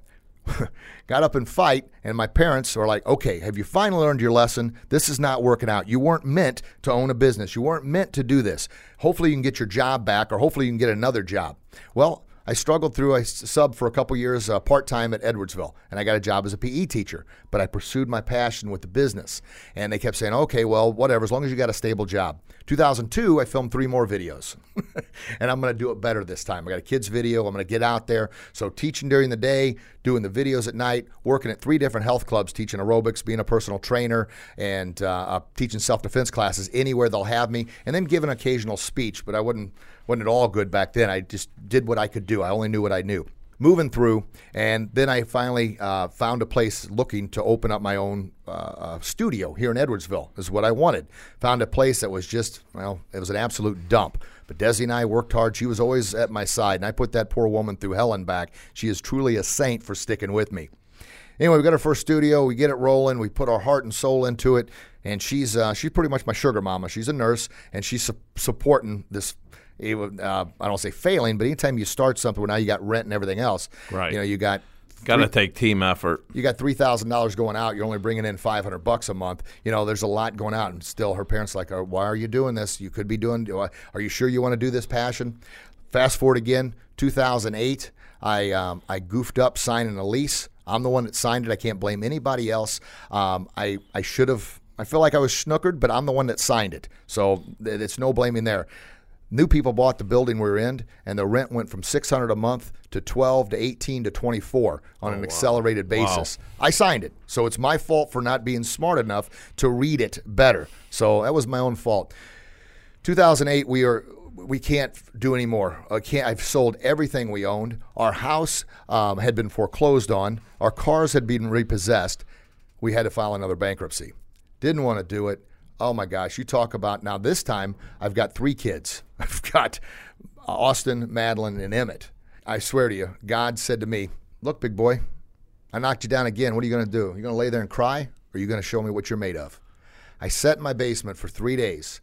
<laughs> got up and fight, and my parents were like, okay, have you finally learned your lesson? This is not working out. You weren't meant to own a business. You weren't meant to do this. Hopefully, you can get your job back, or hopefully, you can get another job. Well, I struggled through. I subbed for a couple years uh, part time at Edwardsville, and I got a job as a PE teacher. But I pursued my passion with the business, and they kept saying, "Okay, well, whatever, as long as you got a stable job." 2002, I filmed three more videos, <laughs> and I'm going to do it better this time. I got a kids video. I'm going to get out there. So teaching during the day, doing the videos at night, working at three different health clubs, teaching aerobics, being a personal trainer, and uh, uh, teaching self defense classes anywhere they'll have me, and then give an occasional speech. But I wouldn't wasn't at all good back then. I just did what I could do. I only knew what I knew. Moving through, and then I finally uh, found a place looking to open up my own uh, uh, studio here in Edwardsville. Is what I wanted. Found a place that was just well, it was an absolute dump. But Desi and I worked hard. She was always at my side, and I put that poor woman through hell and back. She is truly a saint for sticking with me. Anyway, we got our first studio. We get it rolling. We put our heart and soul into it, and she's uh, she's pretty much my sugar mama. She's a nurse, and she's su- supporting this uh, I don't say failing, but anytime you start something where now you got rent and everything else, right? You know, you got got to take team effort. You got three thousand dollars going out. You're only bringing in five hundred bucks a month. You know, there's a lot going out, and still, her parents like, uh, "Why are you doing this? You could be doing. Are you sure you want to do this passion?" Fast forward again, 2008. I um, I goofed up signing a lease. I'm the one that signed it. I can't blame anybody else. Um, I I should have. I feel like I was snookered, but I'm the one that signed it, so it's no blaming there. New people bought the building we are in, and the rent went from 600 a month to 12 to 18 to 24 on oh, an wow. accelerated basis. Wow. I signed it, so it's my fault for not being smart enough to read it better. So that was my own fault. 2008, we are we can't do anymore. I can't. I've sold everything we owned. Our house um, had been foreclosed on. Our cars had been repossessed. We had to file another bankruptcy. Didn't want to do it. Oh my gosh, you talk about now this time I've got three kids. <laughs> I've got Austin, Madeline, and Emmett. I swear to you, God said to me, Look, big boy, I knocked you down again. What are you going to do? You're going to lay there and cry, or are you going to show me what you're made of? I sat in my basement for three days,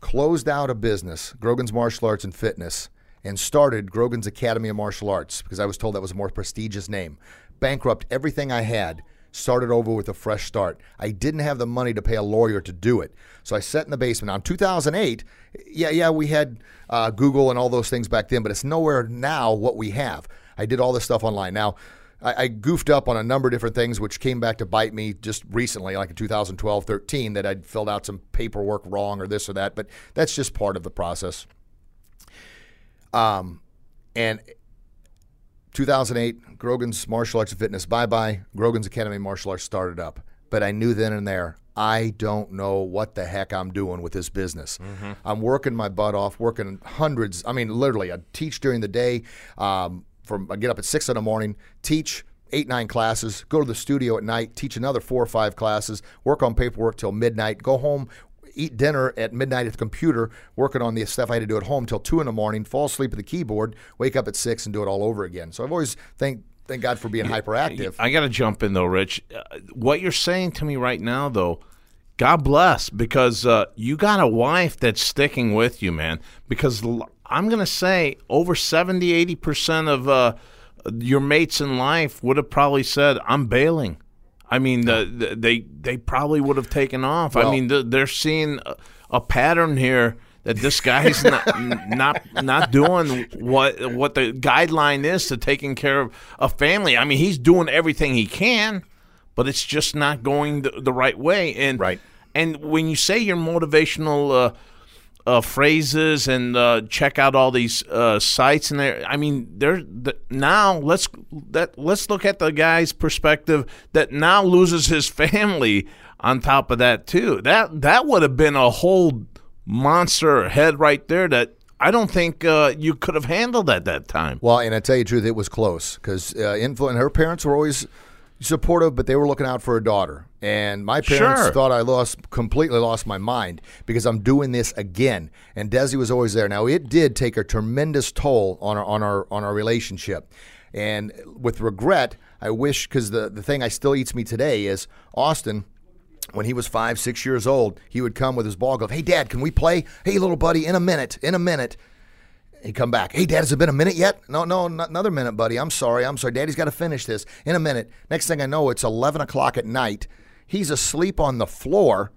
closed out a business, Grogan's Martial Arts and Fitness, and started Grogan's Academy of Martial Arts because I was told that was a more prestigious name. Bankrupt everything I had started over with a fresh start. I didn't have the money to pay a lawyer to do it. So I sat in the basement. Now, in 2008, yeah, yeah, we had uh, Google and all those things back then, but it's nowhere now what we have. I did all this stuff online. Now, I, I goofed up on a number of different things, which came back to bite me just recently, like in 2012, 13, that I'd filled out some paperwork wrong or this or that, but that's just part of the process. Um, and 2008, Grogan's Martial Arts and Fitness, bye bye. Grogan's Academy Martial Arts started up. But I knew then and there, I don't know what the heck I'm doing with this business. Mm-hmm. I'm working my butt off, working hundreds. I mean, literally, I teach during the day. Um, from I get up at six in the morning, teach eight nine classes, go to the studio at night, teach another four or five classes, work on paperwork till midnight, go home, eat dinner at midnight at the computer, working on the stuff I had to do at home till two in the morning, fall asleep at the keyboard, wake up at six, and do it all over again. So I've always thank thank God for being hyperactive. I got to jump in though, Rich. Uh, what you're saying to me right now, though. God bless, because uh, you got a wife that's sticking with you, man. Because I'm going to say over 70, 80% of uh, your mates in life would have probably said, I'm bailing. I mean, the, the, they they probably would have taken off. Well, I mean, the, they're seeing a, a, pattern here that this guy's <laughs> not not not doing what what the guideline is to taking care of a family. I mean, he's doing everything he can, but it's just not going the, the right way. And right. And when you say your motivational uh, uh, phrases and uh, check out all these uh, sites and there. I mean, there the, now let's that let's look at the guy's perspective that now loses his family on top of that too. That that would have been a whole monster head right there that I don't think uh, you could have handled at that time. Well, and I tell you the truth, it was close because uh, influ- and her parents were always supportive, but they were looking out for a daughter. And my parents sure. thought I lost completely lost my mind because I'm doing this again. And Desi was always there. Now it did take a tremendous toll on our on our on our relationship. And with regret, I wish because the the thing I still eats me today is Austin when he was five, six years old, he would come with his ball glove. Hey, Dad, can we play? Hey, little buddy, in a minute, in a minute. He'd come back. Hey, Dad, has it been a minute yet? No, no, not another minute, buddy. I'm sorry. I'm sorry. Daddy's got to finish this in a minute. Next thing I know, it's 11 o'clock at night. He's asleep on the floor,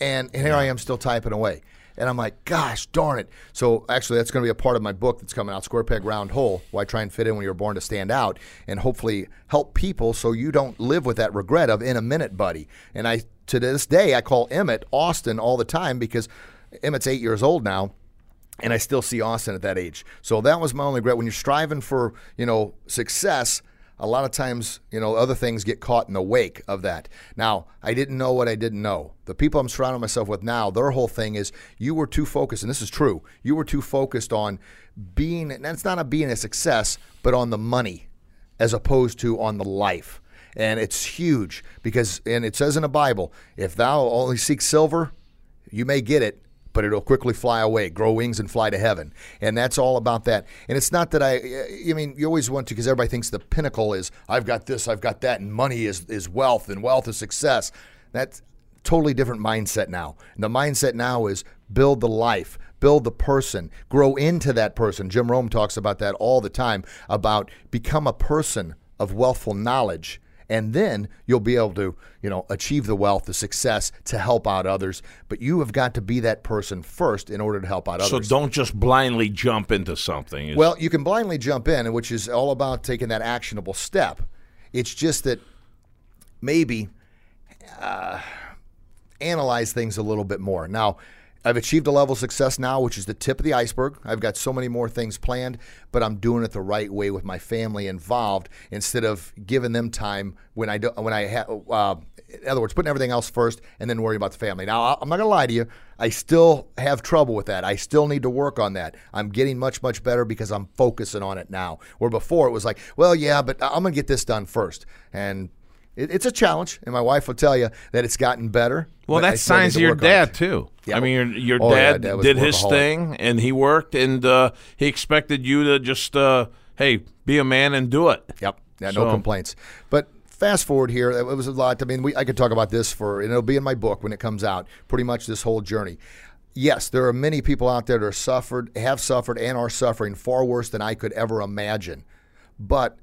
and, and here I am still typing away. And I'm like, gosh darn it. So actually, that's going to be a part of my book that's coming out, Square Peg Round Hole, why try and fit in when you're born to stand out and hopefully help people so you don't live with that regret of in a minute, buddy. And I, to this day, I call Emmett Austin all the time because Emmett's eight years old now and I still see Austin at that age. So that was my only regret. When you're striving for, you know, success, a lot of times, you know, other things get caught in the wake of that. Now, I didn't know what I didn't know. The people I'm surrounding myself with now, their whole thing is you were too focused, and this is true. You were too focused on being, and it's not a being a success, but on the money as opposed to on the life. And it's huge because, and it says in the Bible, if thou only seek silver, you may get it, but it'll quickly fly away, grow wings and fly to heaven. And that's all about that. And it's not that I, I mean, you always want to, because everybody thinks the pinnacle is I've got this, I've got that, and money is, is wealth, and wealth is success. That's totally different mindset now. And the mindset now is build the life, build the person, grow into that person. Jim Rohn talks about that all the time about become a person of wealthful knowledge and then you'll be able to, you know, achieve the wealth, the success to help out others. But you have got to be that person first in order to help out others. So don't just blindly jump into something. It's- Well, you can blindly jump in, which is all about taking that actionable step. It's just that maybe uh, analyze things a little bit more. Now, I've achieved a level of success now, which is the tip of the iceberg. I've got so many more things planned, but I'm doing it the right way with my family involved instead of giving them time when I do, when I have. Uh, in other words, putting everything else first and then worrying about the family. Now, I'm not going to lie to you. I still have trouble with that. I still need to work on that. I'm getting much, much better because I'm focusing on it now. Where before it was like, well, yeah, but I'm going to get this done first. And it, it's a challenge. And my wife will tell you that it's gotten better. Well, but I that still need signs to your dad too. Yeah. I mean, your, your Oh, yeah, dad, Dad did his thing and he worked, and uh, he expected you to just, uh, hey, be a man and do it. Yep. Yeah, no complaints. But fast forward here, it was a lot. I mean, we, I could talk about this for, and it'll be in my book when it comes out. Pretty much this whole journey. Yes, there are many people out there that are suffered, have suffered, and are suffering far worse than I could ever imagine. But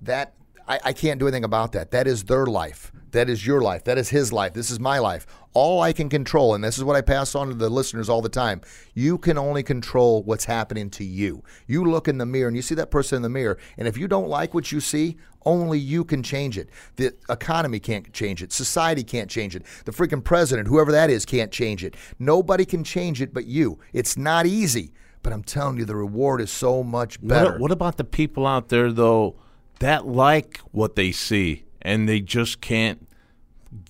that I, I can't do anything about that. That is their life. That is your life. That is his life. This is my life. All I can control, and this is what I pass on to the listeners all the time. You can only control what's happening to you. You look in the mirror and you see that person in the mirror, and if you don't like what you see, only you can change it. The economy can't change it. Society can't change it. The freaking president, whoever that is, can't change it. Nobody can change it but you. It's not easy, but I'm telling you, the reward is so much better. What, what about the people out there though that like what they see and they just can't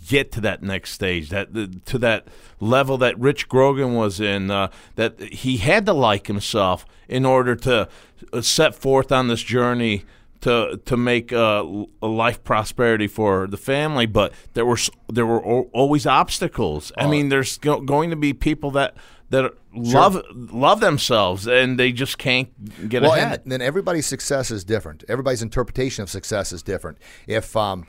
get to that next stage, that to that level that Rich Grogan was in, uh, that he had to like himself in order to uh, set forth on this journey to to make uh, a life prosperity for the family. But there were there were always obstacles. I mean, there's go- going to be people that that love love themselves and they just can't get well, ahead. and then everybody's success is different. Everybody's interpretation of success is different. If um,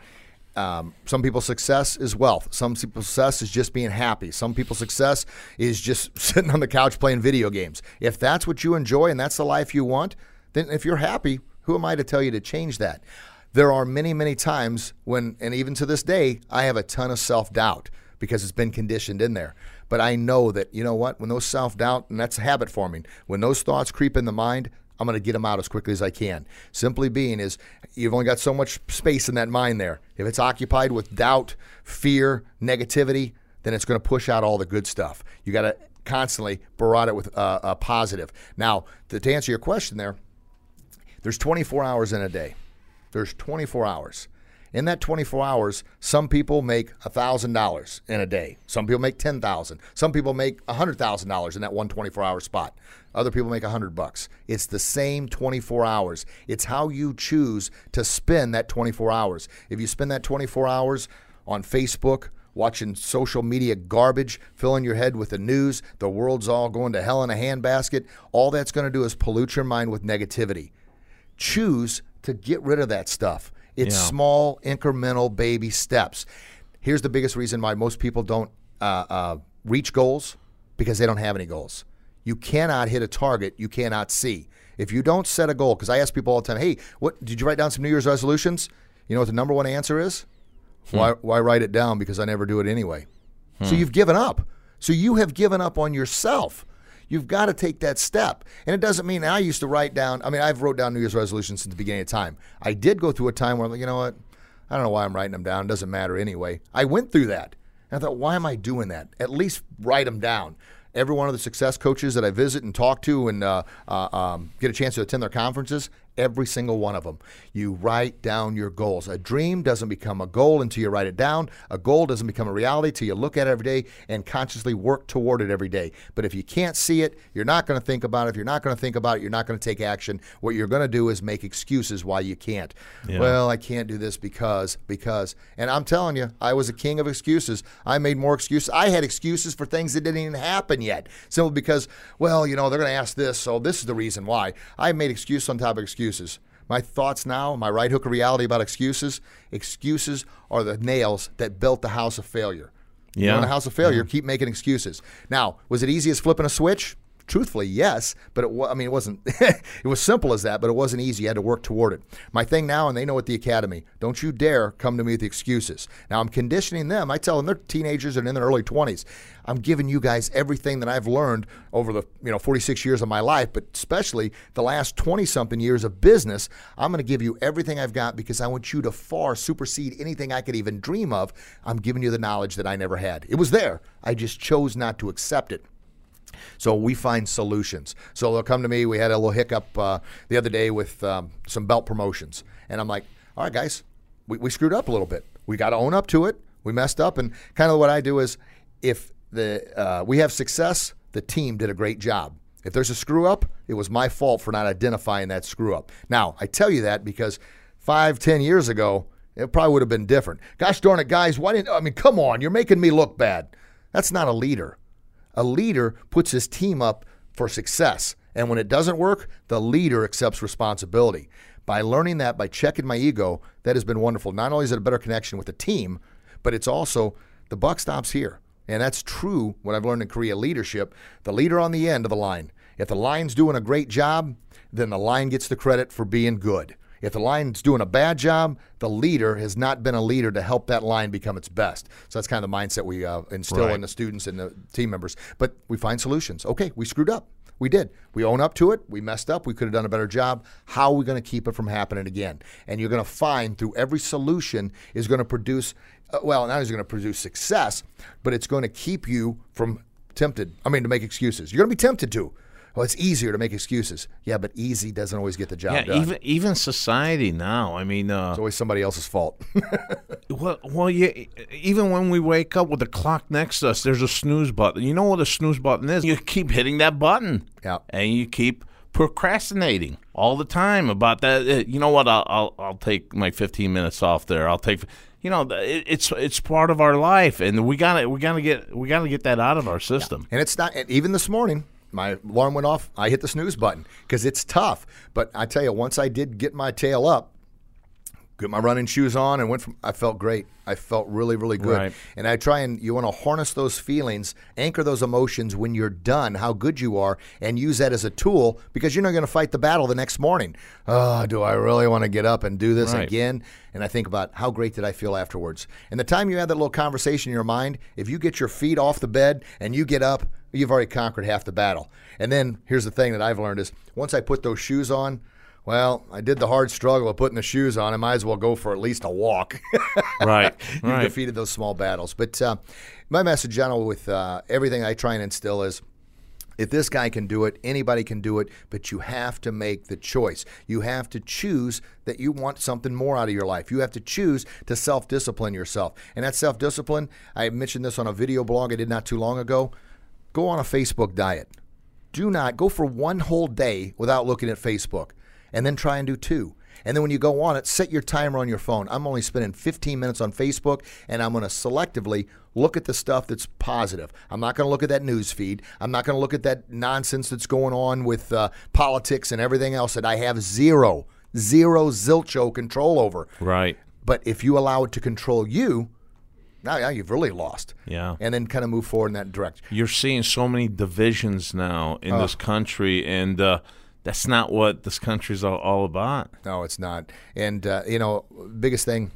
um, some people's success is wealth, some people's success is just being happy. Some people's success is just <laughs> sitting on the couch playing video games. If that's what you enjoy and that's the life you want, then if you're happy, who am I to tell you to change that? There are many, many times when, and even to this day, I have a ton of self doubt because it's been conditioned in there. But I know that, you know what, when those self doubt, and that's habit forming, when those thoughts creep in the mind, I'm going to get them out as quickly as I can. Simply being is you've only got so much space in that mind there. If it's occupied with doubt, fear, negativity, then it's going to push out all the good stuff. You got to constantly barrage it with uh, a positive. Now, to, to answer your question there, there's 24 hours in a day. There's 24 hours. In that 24 hours, some people make $1,000 in a day. Some people make 10000 Some people make $100,000 in that one 24-hour spot. Other people make 100 bucks. It's the same 24 hours. It's how you choose to spend that 24 hours. If you spend that 24 hours on Facebook, watching social media garbage, filling your head with the news, the world's all going to hell in a handbasket, all that's going to do is pollute your mind with negativity choose to get rid of that stuff. It's Yeah. small, incremental baby steps. Here's the biggest reason why most people don't uh, uh, reach goals because they don't have any goals. You cannot hit a target you cannot see. If you don't set a goal, because I ask people all the time, hey, what did you write down some New Year's resolutions? You know what the number one answer is? Why, why write it down? Because I never do it anyway. So you've given up. So you have given up on yourself. You've got to take that step. And it doesn't mean I used to write down, I mean, I've wrote down New Year's resolutions since the beginning of time. I did go through a time where I'm like, you know what? I don't know why I'm writing them down. It doesn't matter anyway. I went through that. And I thought, why am I doing that? At least write them down. Every one of the success coaches that I visit and talk to and uh, uh, um, get a chance to attend their conferences, every single one of them. You write down your goals. A dream doesn't become a goal until you write it down. A goal doesn't become a reality until you look at it every day and consciously work toward it every day. But if you can't see it, you're not going to think about it. If you're not going to think about it, you're not going to take action. What you're going to do is make excuses why you can't. Well, I can't do this because, because. And I'm telling you, I was a king of excuses. I made more excuses. I had excuses for things that didn't even happen yet. Simply because, well, you know, they're going to ask this, so this is the reason why. I made excuse on top of excuses. My thoughts now, my right hook of reality about excuses, excuses are the nails that built the house of failure. You Yeah. want a house of failure, keep making excuses. Now, was it easy as flipping a switch? Truthfully, yes, but it, wa- I mean, it wasn't. <laughs> it was simple as that, but it wasn't easy. You had to work toward it. My thing now, and they know at the academy, don't you dare come to me with excuses. Now, I'm conditioning them. I tell them they're teenagers and in their early 20s. I'm giving you guys everything that I've learned over the you know 46 years of my life, but especially the last 20 something years of business. I'm going to give you everything I've got because I want you to far supersede anything I could even dream of. I'm giving you the knowledge that I never had. It was there. I just chose not to accept it. So we find solutions. So they'll come to me. We had a little hiccup uh, the other day with um, some belt promotions, and I'm like, "All right, guys, we, we screwed up a little bit. We got to own up to it. We messed up." And kind of what I do is, if the uh, we have success, the team did a great job. If there's a screw up, it was my fault for not identifying that screw up. Now I tell you that because five, ten years ago, it probably would have been different. Gosh darn it, guys! Why didn't I mean? Come on, you're making me look bad. That's not a leader. A leader puts his team up for success. And when it doesn't work, the leader accepts responsibility. By learning that, by checking my ego, that has been wonderful. Not only is it a better connection with the team, but it's also the buck stops here. And that's true what I've learned in Korea leadership. The leader on the end of the line. If the line's doing a great job, then the line gets the credit for being good. If the line's doing a bad job, the leader has not been a leader to help that line become its best. So that's kind of the mindset we uh, instill Right. in the students and the team members. But we find solutions. Okay, we screwed up. We did. We own up to it. We messed up. We could have done a better job. How are we going to keep it from happening again? And you're going to find through every solution is going to produce, uh, well, not is going to produce success, but it's going to keep you from tempted. I mean, to make excuses. You're going to be tempted to. Well, it's easier to make excuses. Yeah, but easy doesn't always get the job Yeah, done. even even society now. I mean, uh, it's always somebody else's fault. <laughs> well, well, yeah. Even when we wake up with the clock next to us, there's a snooze button. You know what a snooze button is? You keep hitting that button, Yeah. and you keep procrastinating all the time about that. Uh, You know what? I'll I'll, I'll take my 15 minutes off there. I'll take. You know, it's it's part of our life, and we gotta we gotta get we gotta get that out of our system. And it's not, even this morning, my alarm went off. I hit the snooze button because it's tough. But I tell you, once I did get my tail up, get my running shoes on, and went from, I felt great. I felt really, really good. Right. And I try and, you want to harness those feelings, anchor those emotions when you're done, how good you are, and use that as a tool because you're not going to fight the battle the next morning. Oh, do I really want to get up and do this Right. again? And I think about how great did I feel afterwards. And the time you have that little conversation in your mind, if you get your feet off the bed and you get up, you've already conquered half the battle. And then here's the thing that I've learned is once I put those shoes on, well, I did the hard struggle of putting the shoes on. I might as well go for at least a walk. <laughs> Right, You've right. defeated those small battles. But uh, my message, John, with uh, everything I try and instill is if this guy can do it, anybody can do it, but you have to make the choice. You have to choose that you want something more out of your life. You have to choose to self discipline yourself. And that self discipline, I mentioned this on a video blog I did not too long ago. Go on a Facebook diet. Do not go for one whole day without looking at Facebook, and then try and do two. And then when you go on it, set your timer on your phone. I'm only spending 15 minutes on Facebook, and I'm going to selectively look at the stuff that's positive. I'm not going to look at that news feed. I'm not going to look at that nonsense that's going on with uh, politics and everything else that I have zero, zero zilcho control over. Right. But if you allow it to control you, now, now you've really lost. Yeah. And then kind of move forward in that direction. You're seeing so many divisions now in this country, and uh, that's not what this country's all, all about. No, it's not. And uh, you know, biggest thing,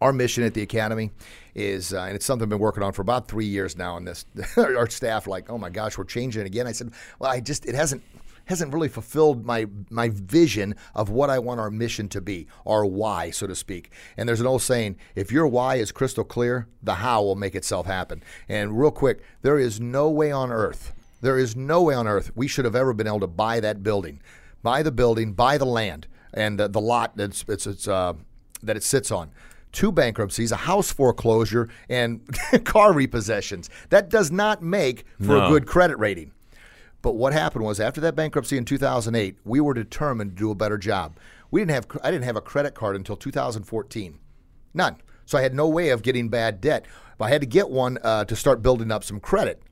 our mission at the academy is, uh, and it's something I've been working on for about three years now. And this, <laughs> our staff, like, oh my gosh, we're changing it again. I said, well, I just, it hasn't hasn't really fulfilled my my vision of what I want our mission to be, our why, so to speak. And there's an old saying: if your why is crystal clear, the how will make itself happen. And real quick, there is no way on earth, there is no way on earth we should have ever been able to buy that building, buy the building, buy the land, and the, the lot that's it's, it's uh, that it sits on two bankruptcies, a house foreclosure, and <laughs> car repossessions. That does not make for a good credit rating. But what happened was after that bankruptcy in 2008, we were determined to do a better job. We didn't have I didn't have a credit card until 2014. None. So I had no way of getting bad debt. But I had to get one uh, to start building up some credit.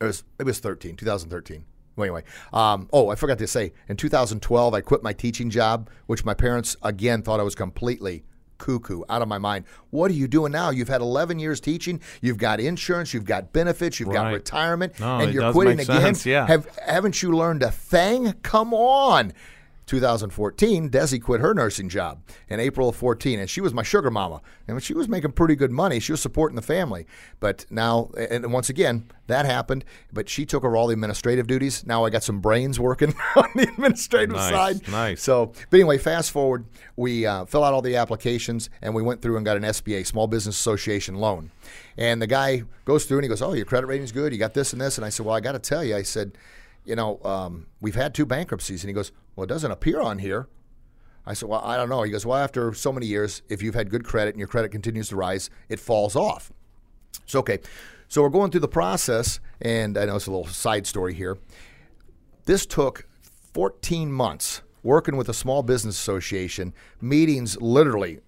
It was it was 13, 2013. Well, anyway, um, oh, I forgot to say, in 2012, I quit my teaching job, which my parents again thought I was completely cuckoo, out of my mind. What are you doing now? You've had 11 years teaching. You've got insurance. You've got benefits. You've got retirement, No, and you're quitting again. sense, yeah. Have haven't you learned a thing? Come on. 2014, Desi quit her nursing job in April of 14, and she was my sugar mama. And she was making pretty good money. She was supporting the family. But now, and once again, that happened. But she took over all the administrative duties. Now I got some brains working <laughs> on the administrative Nice, side. nice. So, but anyway, fast forward, we uh, fill out all the applications, and we went through and got an SBA, Small Business Association loan. And the guy goes through and he goes, "Oh, your credit rating's good. You got this and this." And I said, "Well, I got to tell you," I said, "You know, um, we've had two bankruptcies." And he goes, "Well, it doesn't appear on here." I said, "Well, I don't know." He goes, "Well, after so many years, if you've had good credit and your credit continues to rise, it falls off." So okay, so we're going through the process, and I know it's a little side story here. This took 14 months working with a small business association, meetings literally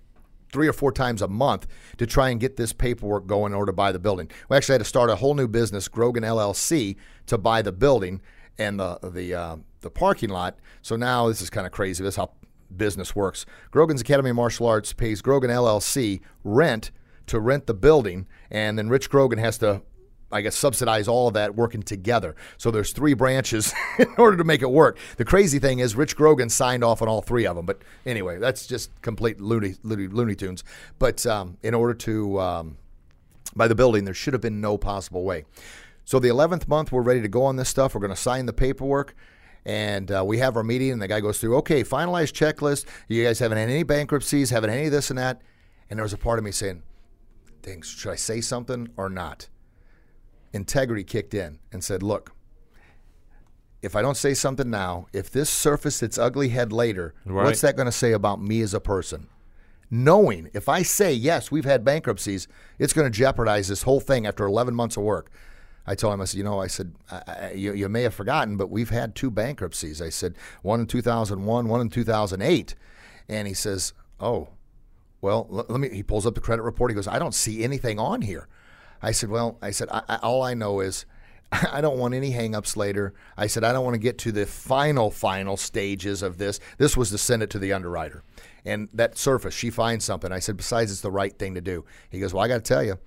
three or four times a month to try and get this paperwork going in order to buy the building. We actually had to start a whole new business, Grogan LLC, to buy the building and the the uh, the parking lot. So now this is kind of crazy. This is how business works. Grogan's Academy of Martial Arts pays Grogan LLC rent to rent the building, and then Rich Grogan has to I guess subsidize all of that working together. So there's three branches <laughs> in order to make it work. The crazy thing is Rich Grogan signed off on all three of them. But anyway, that's just complete loony loony tunes. But um, in order to um, buy the building, there should have been no possible way. So the 11th month, we're ready to go on this stuff. We're going to sign the paperwork. And uh, we have our meeting, and the guy goes through, okay, finalized checklist. You guys haven't had any bankruptcies, haven't any of this and that. And there was a part of me saying, dang, should I say something or not? integrity kicked in and said, look, if I don't say something now, if this surfaced its ugly head later, Right. what's that going to say about me as a person? Knowing if I say, yes, we've had bankruptcies, it's going to jeopardize this whole thing after 11 months of work. I told him, I said, you know, I said, I, I, you, you may have forgotten, but we've had two bankruptcies. I said, one in 2001, one in 2008. And he says, oh, well, let me. He pulls up the credit report. He goes, I don't see anything on here. I said, well, I said, I, all I know is <laughs> I don't want any hangups later. I said, I don't want to get to the final, final stages of this. This was to send it to the underwriter. And that surface, she finds something. I said, besides, it's the right thing to do. He goes, well, I got to tell you,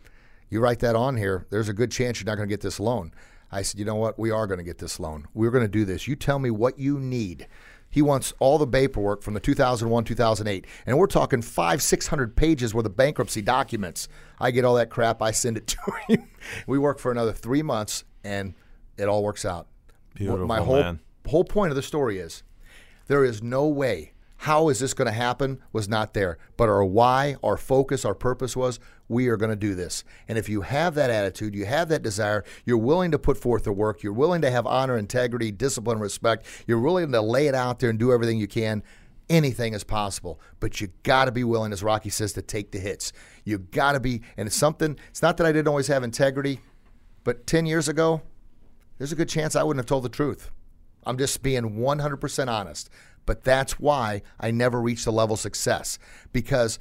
you write that on here, there's a good chance you're not going to get this loan. I said, you know what? We are going to get this loan. We're going to do this. You tell me what you need. He wants all the paperwork from the 2001, 2008. And we're talking five, 600 pages worth of bankruptcy documents. I get all that crap. I send it <laughs> to him. we work for another three months, and it all works out. Beautiful, My whole, man. whole point of the story is there is no way. How is this going to happen was not there. But our why, our focus, our purpose was we are going to do this. And if you have that attitude, you have that desire, you're willing to put forth the work, you're willing to have honor, integrity, discipline, respect, you're willing to lay it out there and do everything you can, anything is possible. But you got to be willing, as Rocky says, to take the hits. You got to be, and it's something, it's not that I didn't always have integrity, but 10 years ago, there's a good chance I wouldn't have told the truth. I'm just being 100% honest. But that's why I never reached the level of success because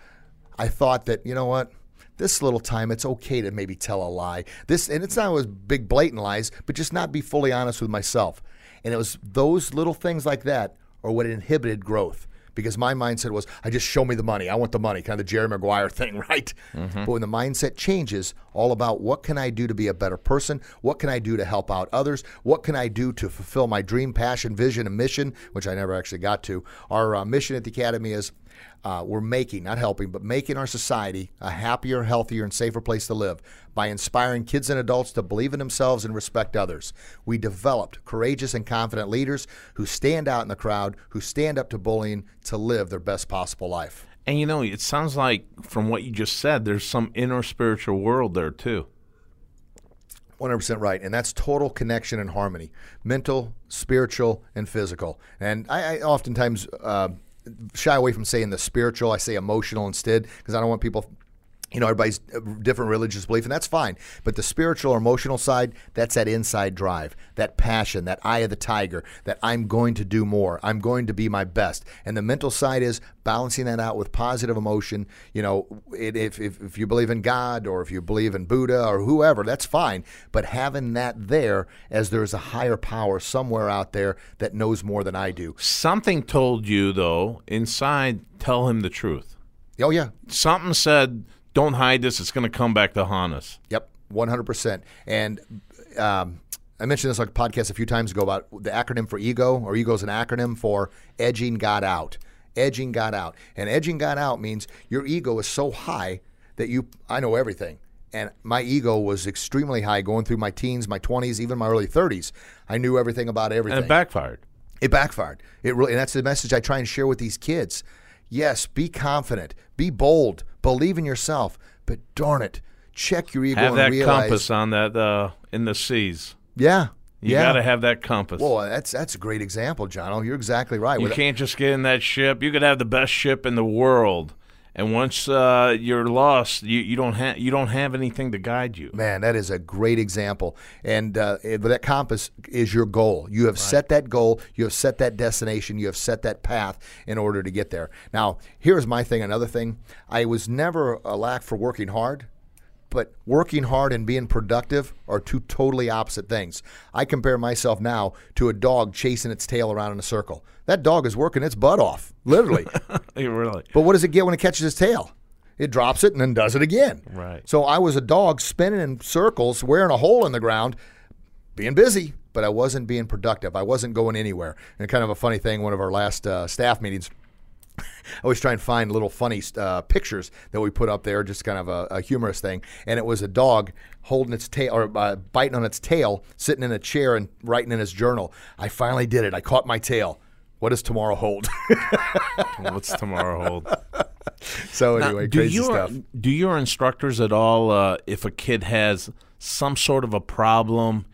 I thought that, you know what? This little time, it's okay to maybe tell a lie. This, and it's not always big, blatant lies, but just not be fully honest with myself. And it was those little things like that are what inhibited growth because my mindset was, I just show me the money. I want the money, kind of the Jerry Maguire <laughs> thing, right? But when the mindset changes, all about what can I do to be a better person? What can I do to help out others? What can I do to fulfill my dream, passion, vision, and mission, which I never actually got to? Our uh, mission at the Academy is uh, we're making, not helping, but making our society a happier, healthier, and safer place to live by inspiring kids and adults to believe in themselves and respect others. We developed courageous and confident leaders who stand out in the crowd, who stand up to bullying to live their best possible life. And you know, it sounds like from what you just said, there's some inner spiritual world there too. 100% right. And that's total connection and harmony mental, spiritual, and physical. And I, I oftentimes uh, shy away from saying the spiritual. I say emotional instead because I don't want people you know, everybody's uh, different religious belief, and that's fine. But the spiritual or emotional side, that's that inside drive, that passion, that eye of the tiger, that I'm going to do more, I'm going to be my best. And the mental side is balancing that out with positive emotion. You know, it, if, if, if you believe in God or if you believe in Buddha or whoever, that's fine. But having that there as there's a higher power somewhere out there that knows more than I do. Something told you, though, inside, tell him the truth. Oh, yeah. Something said, don't hide this. It's going to come back to haunt us. Yep, 100%. And um, I mentioned this on a podcast a few times ago about the acronym for ego, or ego is an acronym for edging God out. Edging God out. And edging God out means your ego is so high that you, I know everything. And my ego was extremely high going through my teens, my 20s, even my early 30s. I knew everything about everything. And it backfired. It backfired. It really, and that's the message I try and share with these kids. Yes, be confident, be bold, believe in yourself, but darn it, check your ego Have and that realize. compass on that uh, in the seas. Yeah, You yeah. got to have that compass. Well, that's that's a great example, John. Oh, you're exactly right. you With- can't just get in that ship. You could have the best ship in the world, and once uh, you're lost, you, you don't have you don't have anything to guide you. Man, that is a great example. And uh, it- that compass is your goal. You have set that goal, you have set that destination, you have set that path in order to get there. Now, here's my thing another thing. I was never a lack for working hard. But working hard and being productive are two totally opposite things. I compare myself now to a dog chasing its tail around in a circle. That dog is working its butt off, literally. <laughs> really. But what does it get when it catches its tail? It drops it and then does it again. Right. So I was a dog spinning in circles, wearing a hole in the ground, being busy, but I wasn't being productive. I wasn't going anywhere. And kind of a funny thing, one of our last uh, staff meetings, I always try and find little funny uh, pictures that we put up there, just kind of a, a humorous thing. And it was a dog holding its tail or uh, biting on its tail, sitting in a chair and writing in his journal. I finally did it. I caught my tail. What does tomorrow hold? <laughs> What's tomorrow hold? so Now, anyway, do crazy your stuff. do your instructors at all, uh, if a kid has some sort of a problem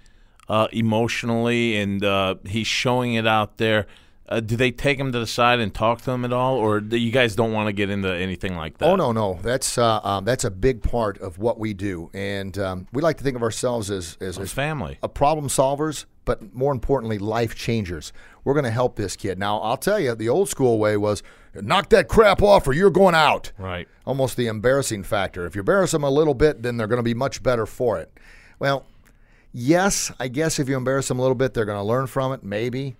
uh, emotionally and uh, he's showing it out there, uh, do they take him to the side and talk to him at all, or do you guys don't want to get into anything like that? Oh no, no, that's uh, um, that's a big part of what we do, and um, we like to think of ourselves as as, as family. a problem solvers, but more importantly, life changers. We're going to help this kid. Now, I'll tell you, the old school way was knock that crap off, or you're going out. Right. Almost the embarrassing factor. If you embarrass them a little bit, then they're going to be much better for it. Well, yes, I guess if you embarrass them a little bit, they're going to learn from it, maybe.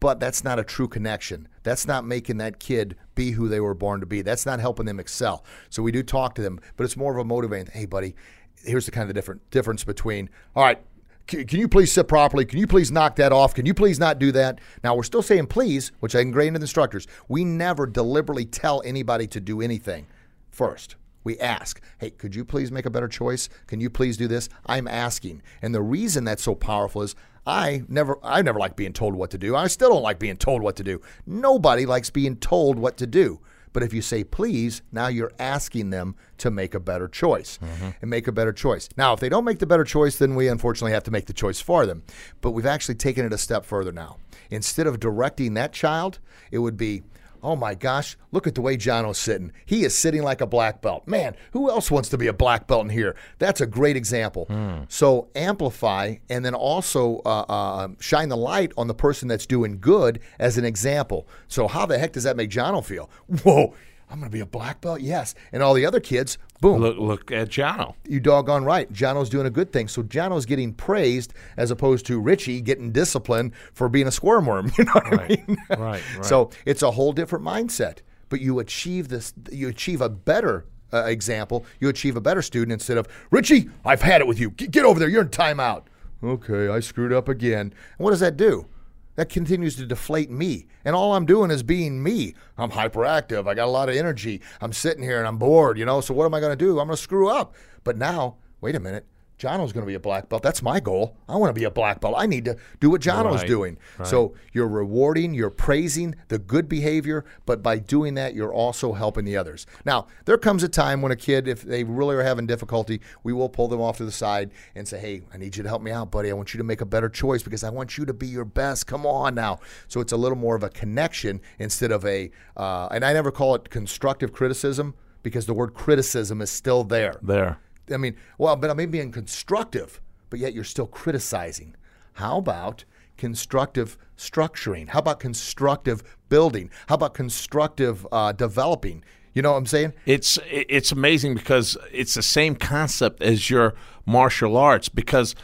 But that's not a true connection. That's not making that kid be who they were born to be. That's not helping them excel. So we do talk to them, but it's more of a motivating. Hey, buddy, here's the kind of the different difference between. All right, can you please sit properly? Can you please knock that off? Can you please not do that? Now we're still saying please, which I ingrained in the instructors. We never deliberately tell anybody to do anything first. We ask, hey, could you please make a better choice? Can you please do this? I'm asking. And the reason that's so powerful is I never I never like being told what to do. I still don't like being told what to do. Nobody likes being told what to do. But if you say please, now you're asking them to make a better choice mm-hmm. and make a better choice. Now, if they don't make the better choice, then we unfortunately have to make the choice for them. But we've actually taken it a step further now. Instead of directing that child, it would be, Oh my gosh, look at the way Johno's sitting. He is sitting like a black belt. Man, who else wants to be a black belt in here? That's a great example. So amplify and then also uh, uh, shine the light on the person that's doing good as an example. So how the heck does that make Johno feel? <laughs> Whoa, I'm going to be a black belt. Yes. And all the other kids, boom. Look, look at Johno. You doggone right. Johno's doing a good thing. So Johno's getting praised as opposed to Richie getting disciplined for being a squirm worm. <laughs> You know what Right, I mean? right, right. So it's a whole different mindset. But you achieve this. You achieve a better uh, example. You achieve a better student instead of Richie. I've had it with you. Get, get over there. You're in timeout. Okay, I screwed up again. And what does that do? That continues to deflate me. And all I'm doing is being me. I'm hyperactive. I got a lot of energy. I'm sitting here and I'm bored, you know? So what am I going to do? I'm going to screw up. But now, wait a minute. Johno's going to be a black belt. That's my goal. I want to be a black belt. I need to do what Johno's Right, doing. So you're rewarding, you're praising the good behavior, but by doing that, you're also helping the others. Now, there comes a time when a kid, if they really are having difficulty, we will pull them off to the side and say, hey, I need you to help me out, buddy. I want you to make a better choice because I want you to be your best. Come on now. So it's a little more of a connection instead of a, uh, and I never call it constructive criticism because the word criticism is still there. There. I mean, well, but I may be being constructive, but yet you're still criticizing. How about constructive structuring? How about constructive building? How about constructive uh, developing? You know what I'm saying? It's it's amazing because it's the same concept as your martial arts because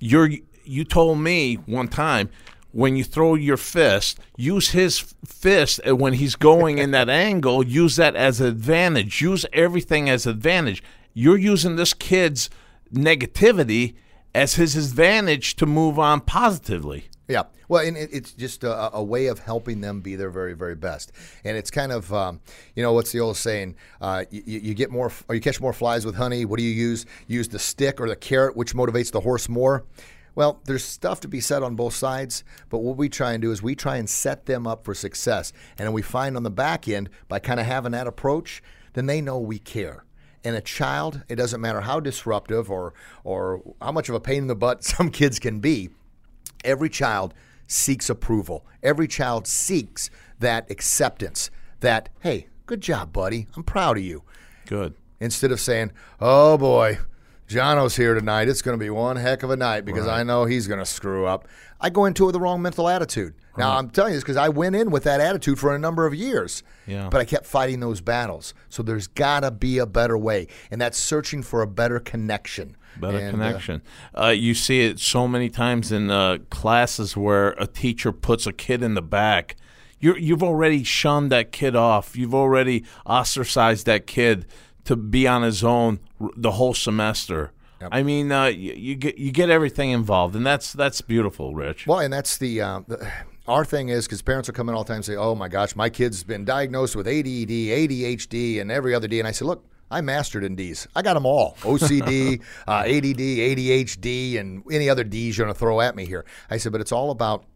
you're you told me one time when you throw your fist, use his fist when he's going in that <laughs> angle, use that as advantage. Use everything as advantage. You're using this kid's negativity as his advantage to move on positively. Yeah. Well, and it, it's just a, a way of helping them be their very, very best. And it's kind of, um, you know, what's the old saying? Uh, you, you get more, or you catch more flies with honey. What do you use? Use the stick or the carrot, which motivates the horse more. Well, there's stuff to be said on both sides, but what we try and do is we try and set them up for success. And we find on the back end, by kind of having that approach, then they know we care. And a child, it doesn't matter how disruptive or or how much of a pain in the butt <laughs> some kids can be, every child seeks approval. Every child seeks that acceptance. That hey, good job, buddy. I'm proud of you. Good. Instead of saying, "Oh boy, Johno's here tonight. It's going to be one heck of a night because I know he's going to screw up." I go into it with the wrong mental attitude. Now I'm telling you this because I went in with that attitude for a number of years. Yeah. But I kept fighting those battles. So there's got to be a better way, and that's searching for a better connection. Better And, uh, connection. Uh, you see it so many times in uh, classes where a teacher puts a kid in the back. You're, you've already shunned that kid off. You've already ostracized that kid to be on his own the whole semester. I mean, uh, you, you get you get everything involved, and that's that's beautiful, Rich. Well, and that's the, uh, the our thing is because parents will come in all the time and say, "Oh my gosh, my kid's been diagnosed with ADD, ADHD, and every other D," and I say, "Look." I mastered in D's. I got them all: OCD, <laughs> uh, ADD, ADHD, and any other D's you're going to throw at me here. I said, but it's all about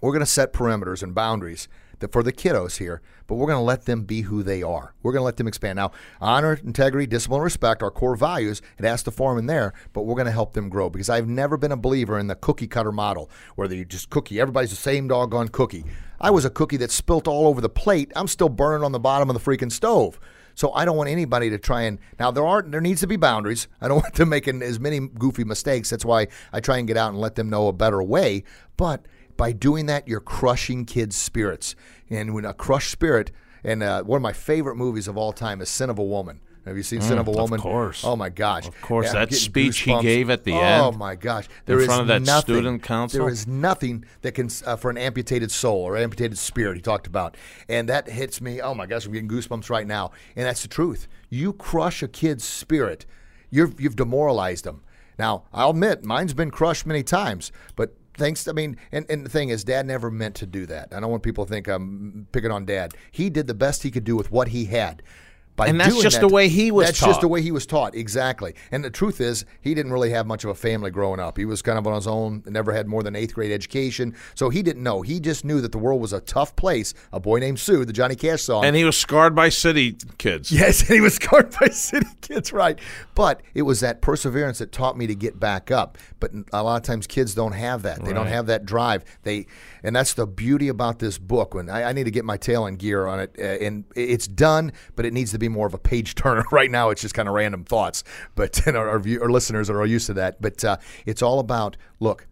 we're going to set perimeters and boundaries that for the kiddos here, but we're going to let them be who they are. We're going to let them expand. Now, honor, integrity, discipline, respect, our core values, it has to form in there, but we're going to help them grow because I've never been a believer in the cookie cutter model where you just cookie, everybody's the same doggone cookie. I was a cookie that spilt all over the plate. I'm still burning on the bottom of the freaking stove. So I don't want anybody to try and now there are there needs to be boundaries. I don't <laughs> want them making as many goofy mistakes. That's why I try and get out and let them know a better way. But by doing that, you're crushing kids' spirits. And when a crushed spirit, and uh, one of my favorite movies of all time is Scent of a Woman. Have you seen Scent of a Woman? of course. Oh my gosh. Of course, I'm that speech he gave at the Oh end Oh my gosh. There is front of that nothing, student council? There is nothing that can uh, for an amputated soul or amputated spirit. He talked about, and that hits me. Oh my gosh, I'm getting goosebumps right now. And that's the truth. You crush a kid's spirit, you've you've demoralized them. Now I'll admit, mine's been crushed many times, but. Thanks. I mean, and, and the thing is, Dad never meant to do that. I don't want people to think I'm picking on Dad. He did the best he could do with what he had. By And that's doing just that- the way he was taught. That's just the way he was taught, exactly. And the truth is, he didn't really have much of a family growing up. He was kind of on his own, never had more than eighth grade education. So he didn't know. He just knew that the world was a tough place. A boy named Sue, the Johnny Cash song. and he was scarred by city kids. Yes, <laughs> and he was scarred by city kids, right? But it was that perseverance that taught me to get back up. But a lot of times, kids don't have that. They don't have that drive. They, and that's the beauty about this book. When I, I need to get my tail in gear on it, uh, and it's done, but it needs to be more of a page turner. <laughs> right now, it's just kind of random thoughts. But <laughs> and our, our, view, our listeners are all used to that. But uh, it's all about look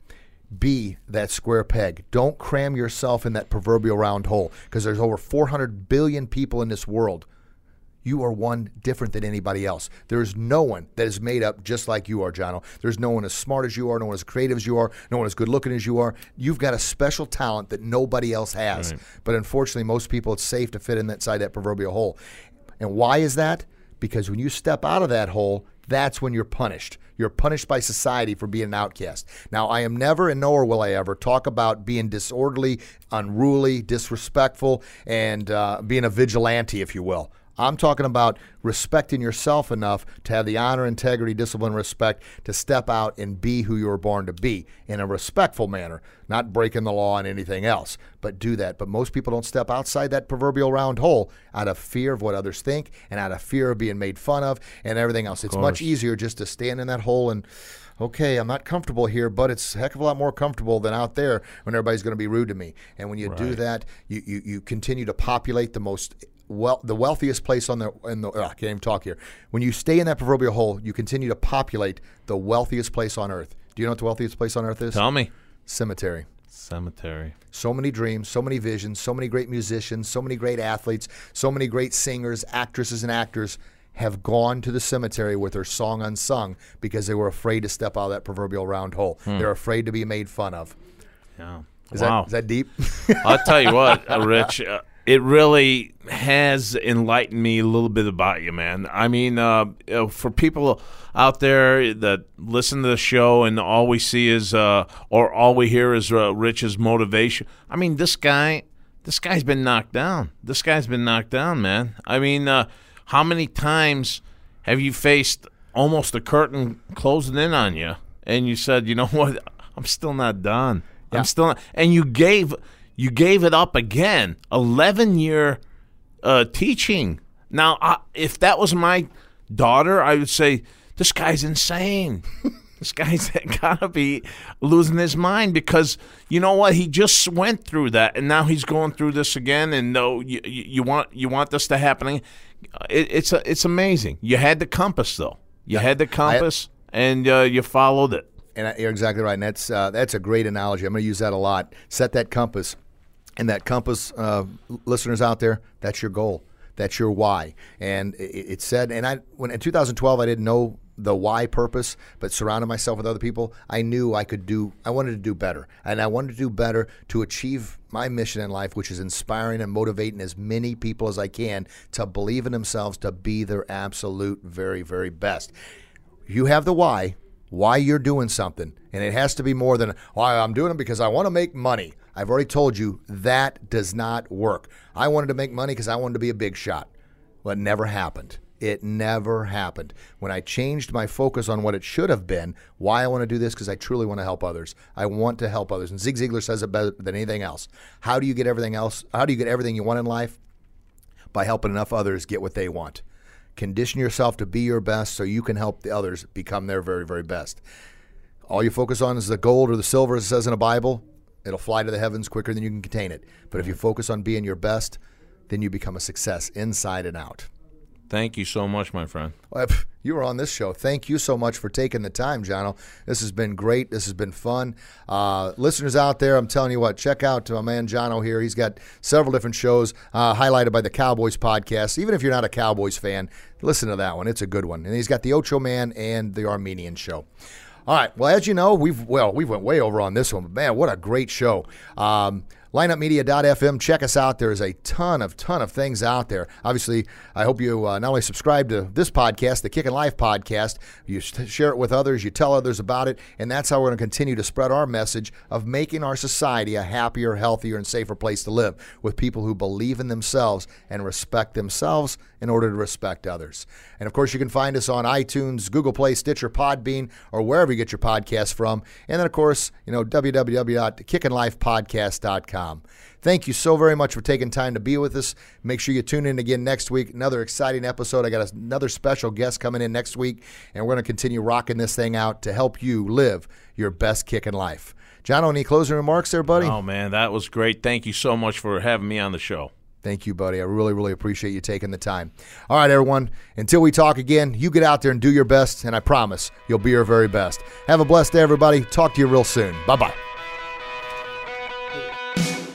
be that square peg. Don't cram yourself in that proverbial round hole because there's over 400 billion people in this world. You are one different than anybody else. There's no one that is made up just like you are, Johno. There's no one as smart as you are, no one as creative as you are, no one as good looking as you are. You've got a special talent that nobody else has. Right. But unfortunately, most people, it's safe to fit in that side that proverbial hole. And why is that? Because when you step out of that hole, that's when you're punished. You're punished by society for being an outcast. Now, I am never, and nor will I ever, talk about being disorderly, unruly, disrespectful, and uh, being a vigilante, if you will. I'm talking about respecting yourself enough to have the honor, integrity, discipline, respect to step out and be who you were born to be in a respectful manner, not breaking the law and anything else, but do that. But most people don't step outside that proverbial round hole out of fear of what others think and out of fear of being made fun of and everything else. It's much easier just to stand in that hole and okay, I'm not comfortable here, but it's a heck of a lot more comfortable than out there when everybody's going to be rude to me. And when you do that, you, you, you continue to populate the most well, the wealthiest place on the in the uh, I can't even talk here. When you stay in that proverbial hole, you continue to populate the wealthiest place on earth. Do you know what the wealthiest place on earth is? Tell me. Cemetery. Cemetery. So many dreams, so many visions, so many great musicians, so many great athletes, so many great singers, actresses, and actors have gone to the cemetery with their song unsung because they were afraid to step out of that proverbial round hole. They're afraid to be made fun of. Yeah. Is, wow. that, is that deep? I'll tell you what, <laughs> uh, Rich. Uh, it really has enlightened me a little bit about you, man. I mean, uh, uh, for people out there that listen to the show and all we see is, uh, or all we hear is uh, Rich's motivation. I mean, this guy, this guy's been knocked down. This guy's been knocked down, man. I mean, uh, how many times have you faced almost the curtain closing in on you, and you said, you know <laughs> what, I'm still not done. Yeah. I'm still not, and you gave you gave it up again. Eleven year uh, teaching. Now, I, if that was my daughter, I would say this guy's insane. <laughs> this guy's <laughs> gotta be losing his mind because you know what? He just went through that, and now he's going through this again. And no, you, you want you want this to happen. It, it's a, it's amazing. You had the compass though. You had the compass, and uh, you followed it. And you're exactly right. And that's uh, that's a great analogy. I'm going to use that a lot. Set that compass, and that compass, uh, listeners out there, that's your goal. That's your why. And it, it said, and I when in 2012 I didn't know the why purpose, but surrounded myself with other people, I knew I could do. I wanted to do better, and I wanted to do better to achieve my mission in life, which is inspiring and motivating as many people as I can to believe in themselves, to be their absolute very, very best. You have the why, why you're doing something, and it has to be more than why I'm doing it because I want to make money. I've already told you that does not work. I wanted to make money because I wanted to be a big shot. Well, it never happened. It never happened. When I changed my focus on what it should have been, why I want to do this, because I truly want to help others. I want to help others. And Zig Ziglar says it better than anything else. How do you get everything else? How do you get everything you want in life? By helping enough others get what they want. Condition yourself to be your best so you can help the others become their very, very best. All you focus on is the gold or the silver, as it says in the Bible. It'll fly to the heavens quicker than you can contain it. But if you focus on being your best, then you become a success inside and out. Thank you so much, my friend. <laughs> You were on this show. Thank you so much for taking the time, Johno. This has been great. This has been fun. Uh, listeners out there, I'm telling you what, check out my man Johno here. He's got several different shows uh, highlighted by the Cowboys podcast. Even if you're not a Cowboys fan, listen to that one. It's a good one. And he's got the Ocho Man and the Armenian show. All right. Well, as you know, we've well we went way over on this one, but man, what a great show. Um, lineupmedia.fm. Check us out. There's a ton of ton of things out there. Obviously, I hope you uh, not only subscribe to this podcast, the Kick and Life podcast, you share it with others, you tell others about it, and that's how we're going to continue to spread our message of making our society a happier, healthier, and safer place to live with people who believe in themselves and respect themselves in order to respect others. And of course, you can find us on iTunes, Google Play, Stitcher, Podbean, or wherever you get your podcasts from. And then, of course, you know, www.kickinlifepodcast.com. Thank you so very much for taking time to be with us. Make sure you tune in again next week. Another exciting episode. I got another special guest coming in next week, and we're going to continue rocking this thing out to help you live your best kick in life. John, any closing remarks there, buddy? Oh man, that was great. Thank you so much for having me on the show. Thank you, buddy. I really, really appreciate you taking the time. All right, everyone. Until we talk again, you get out there and do your best, and I promise you'll be your very best. Have a blessed day, everybody. Talk to you real soon. Bye bye.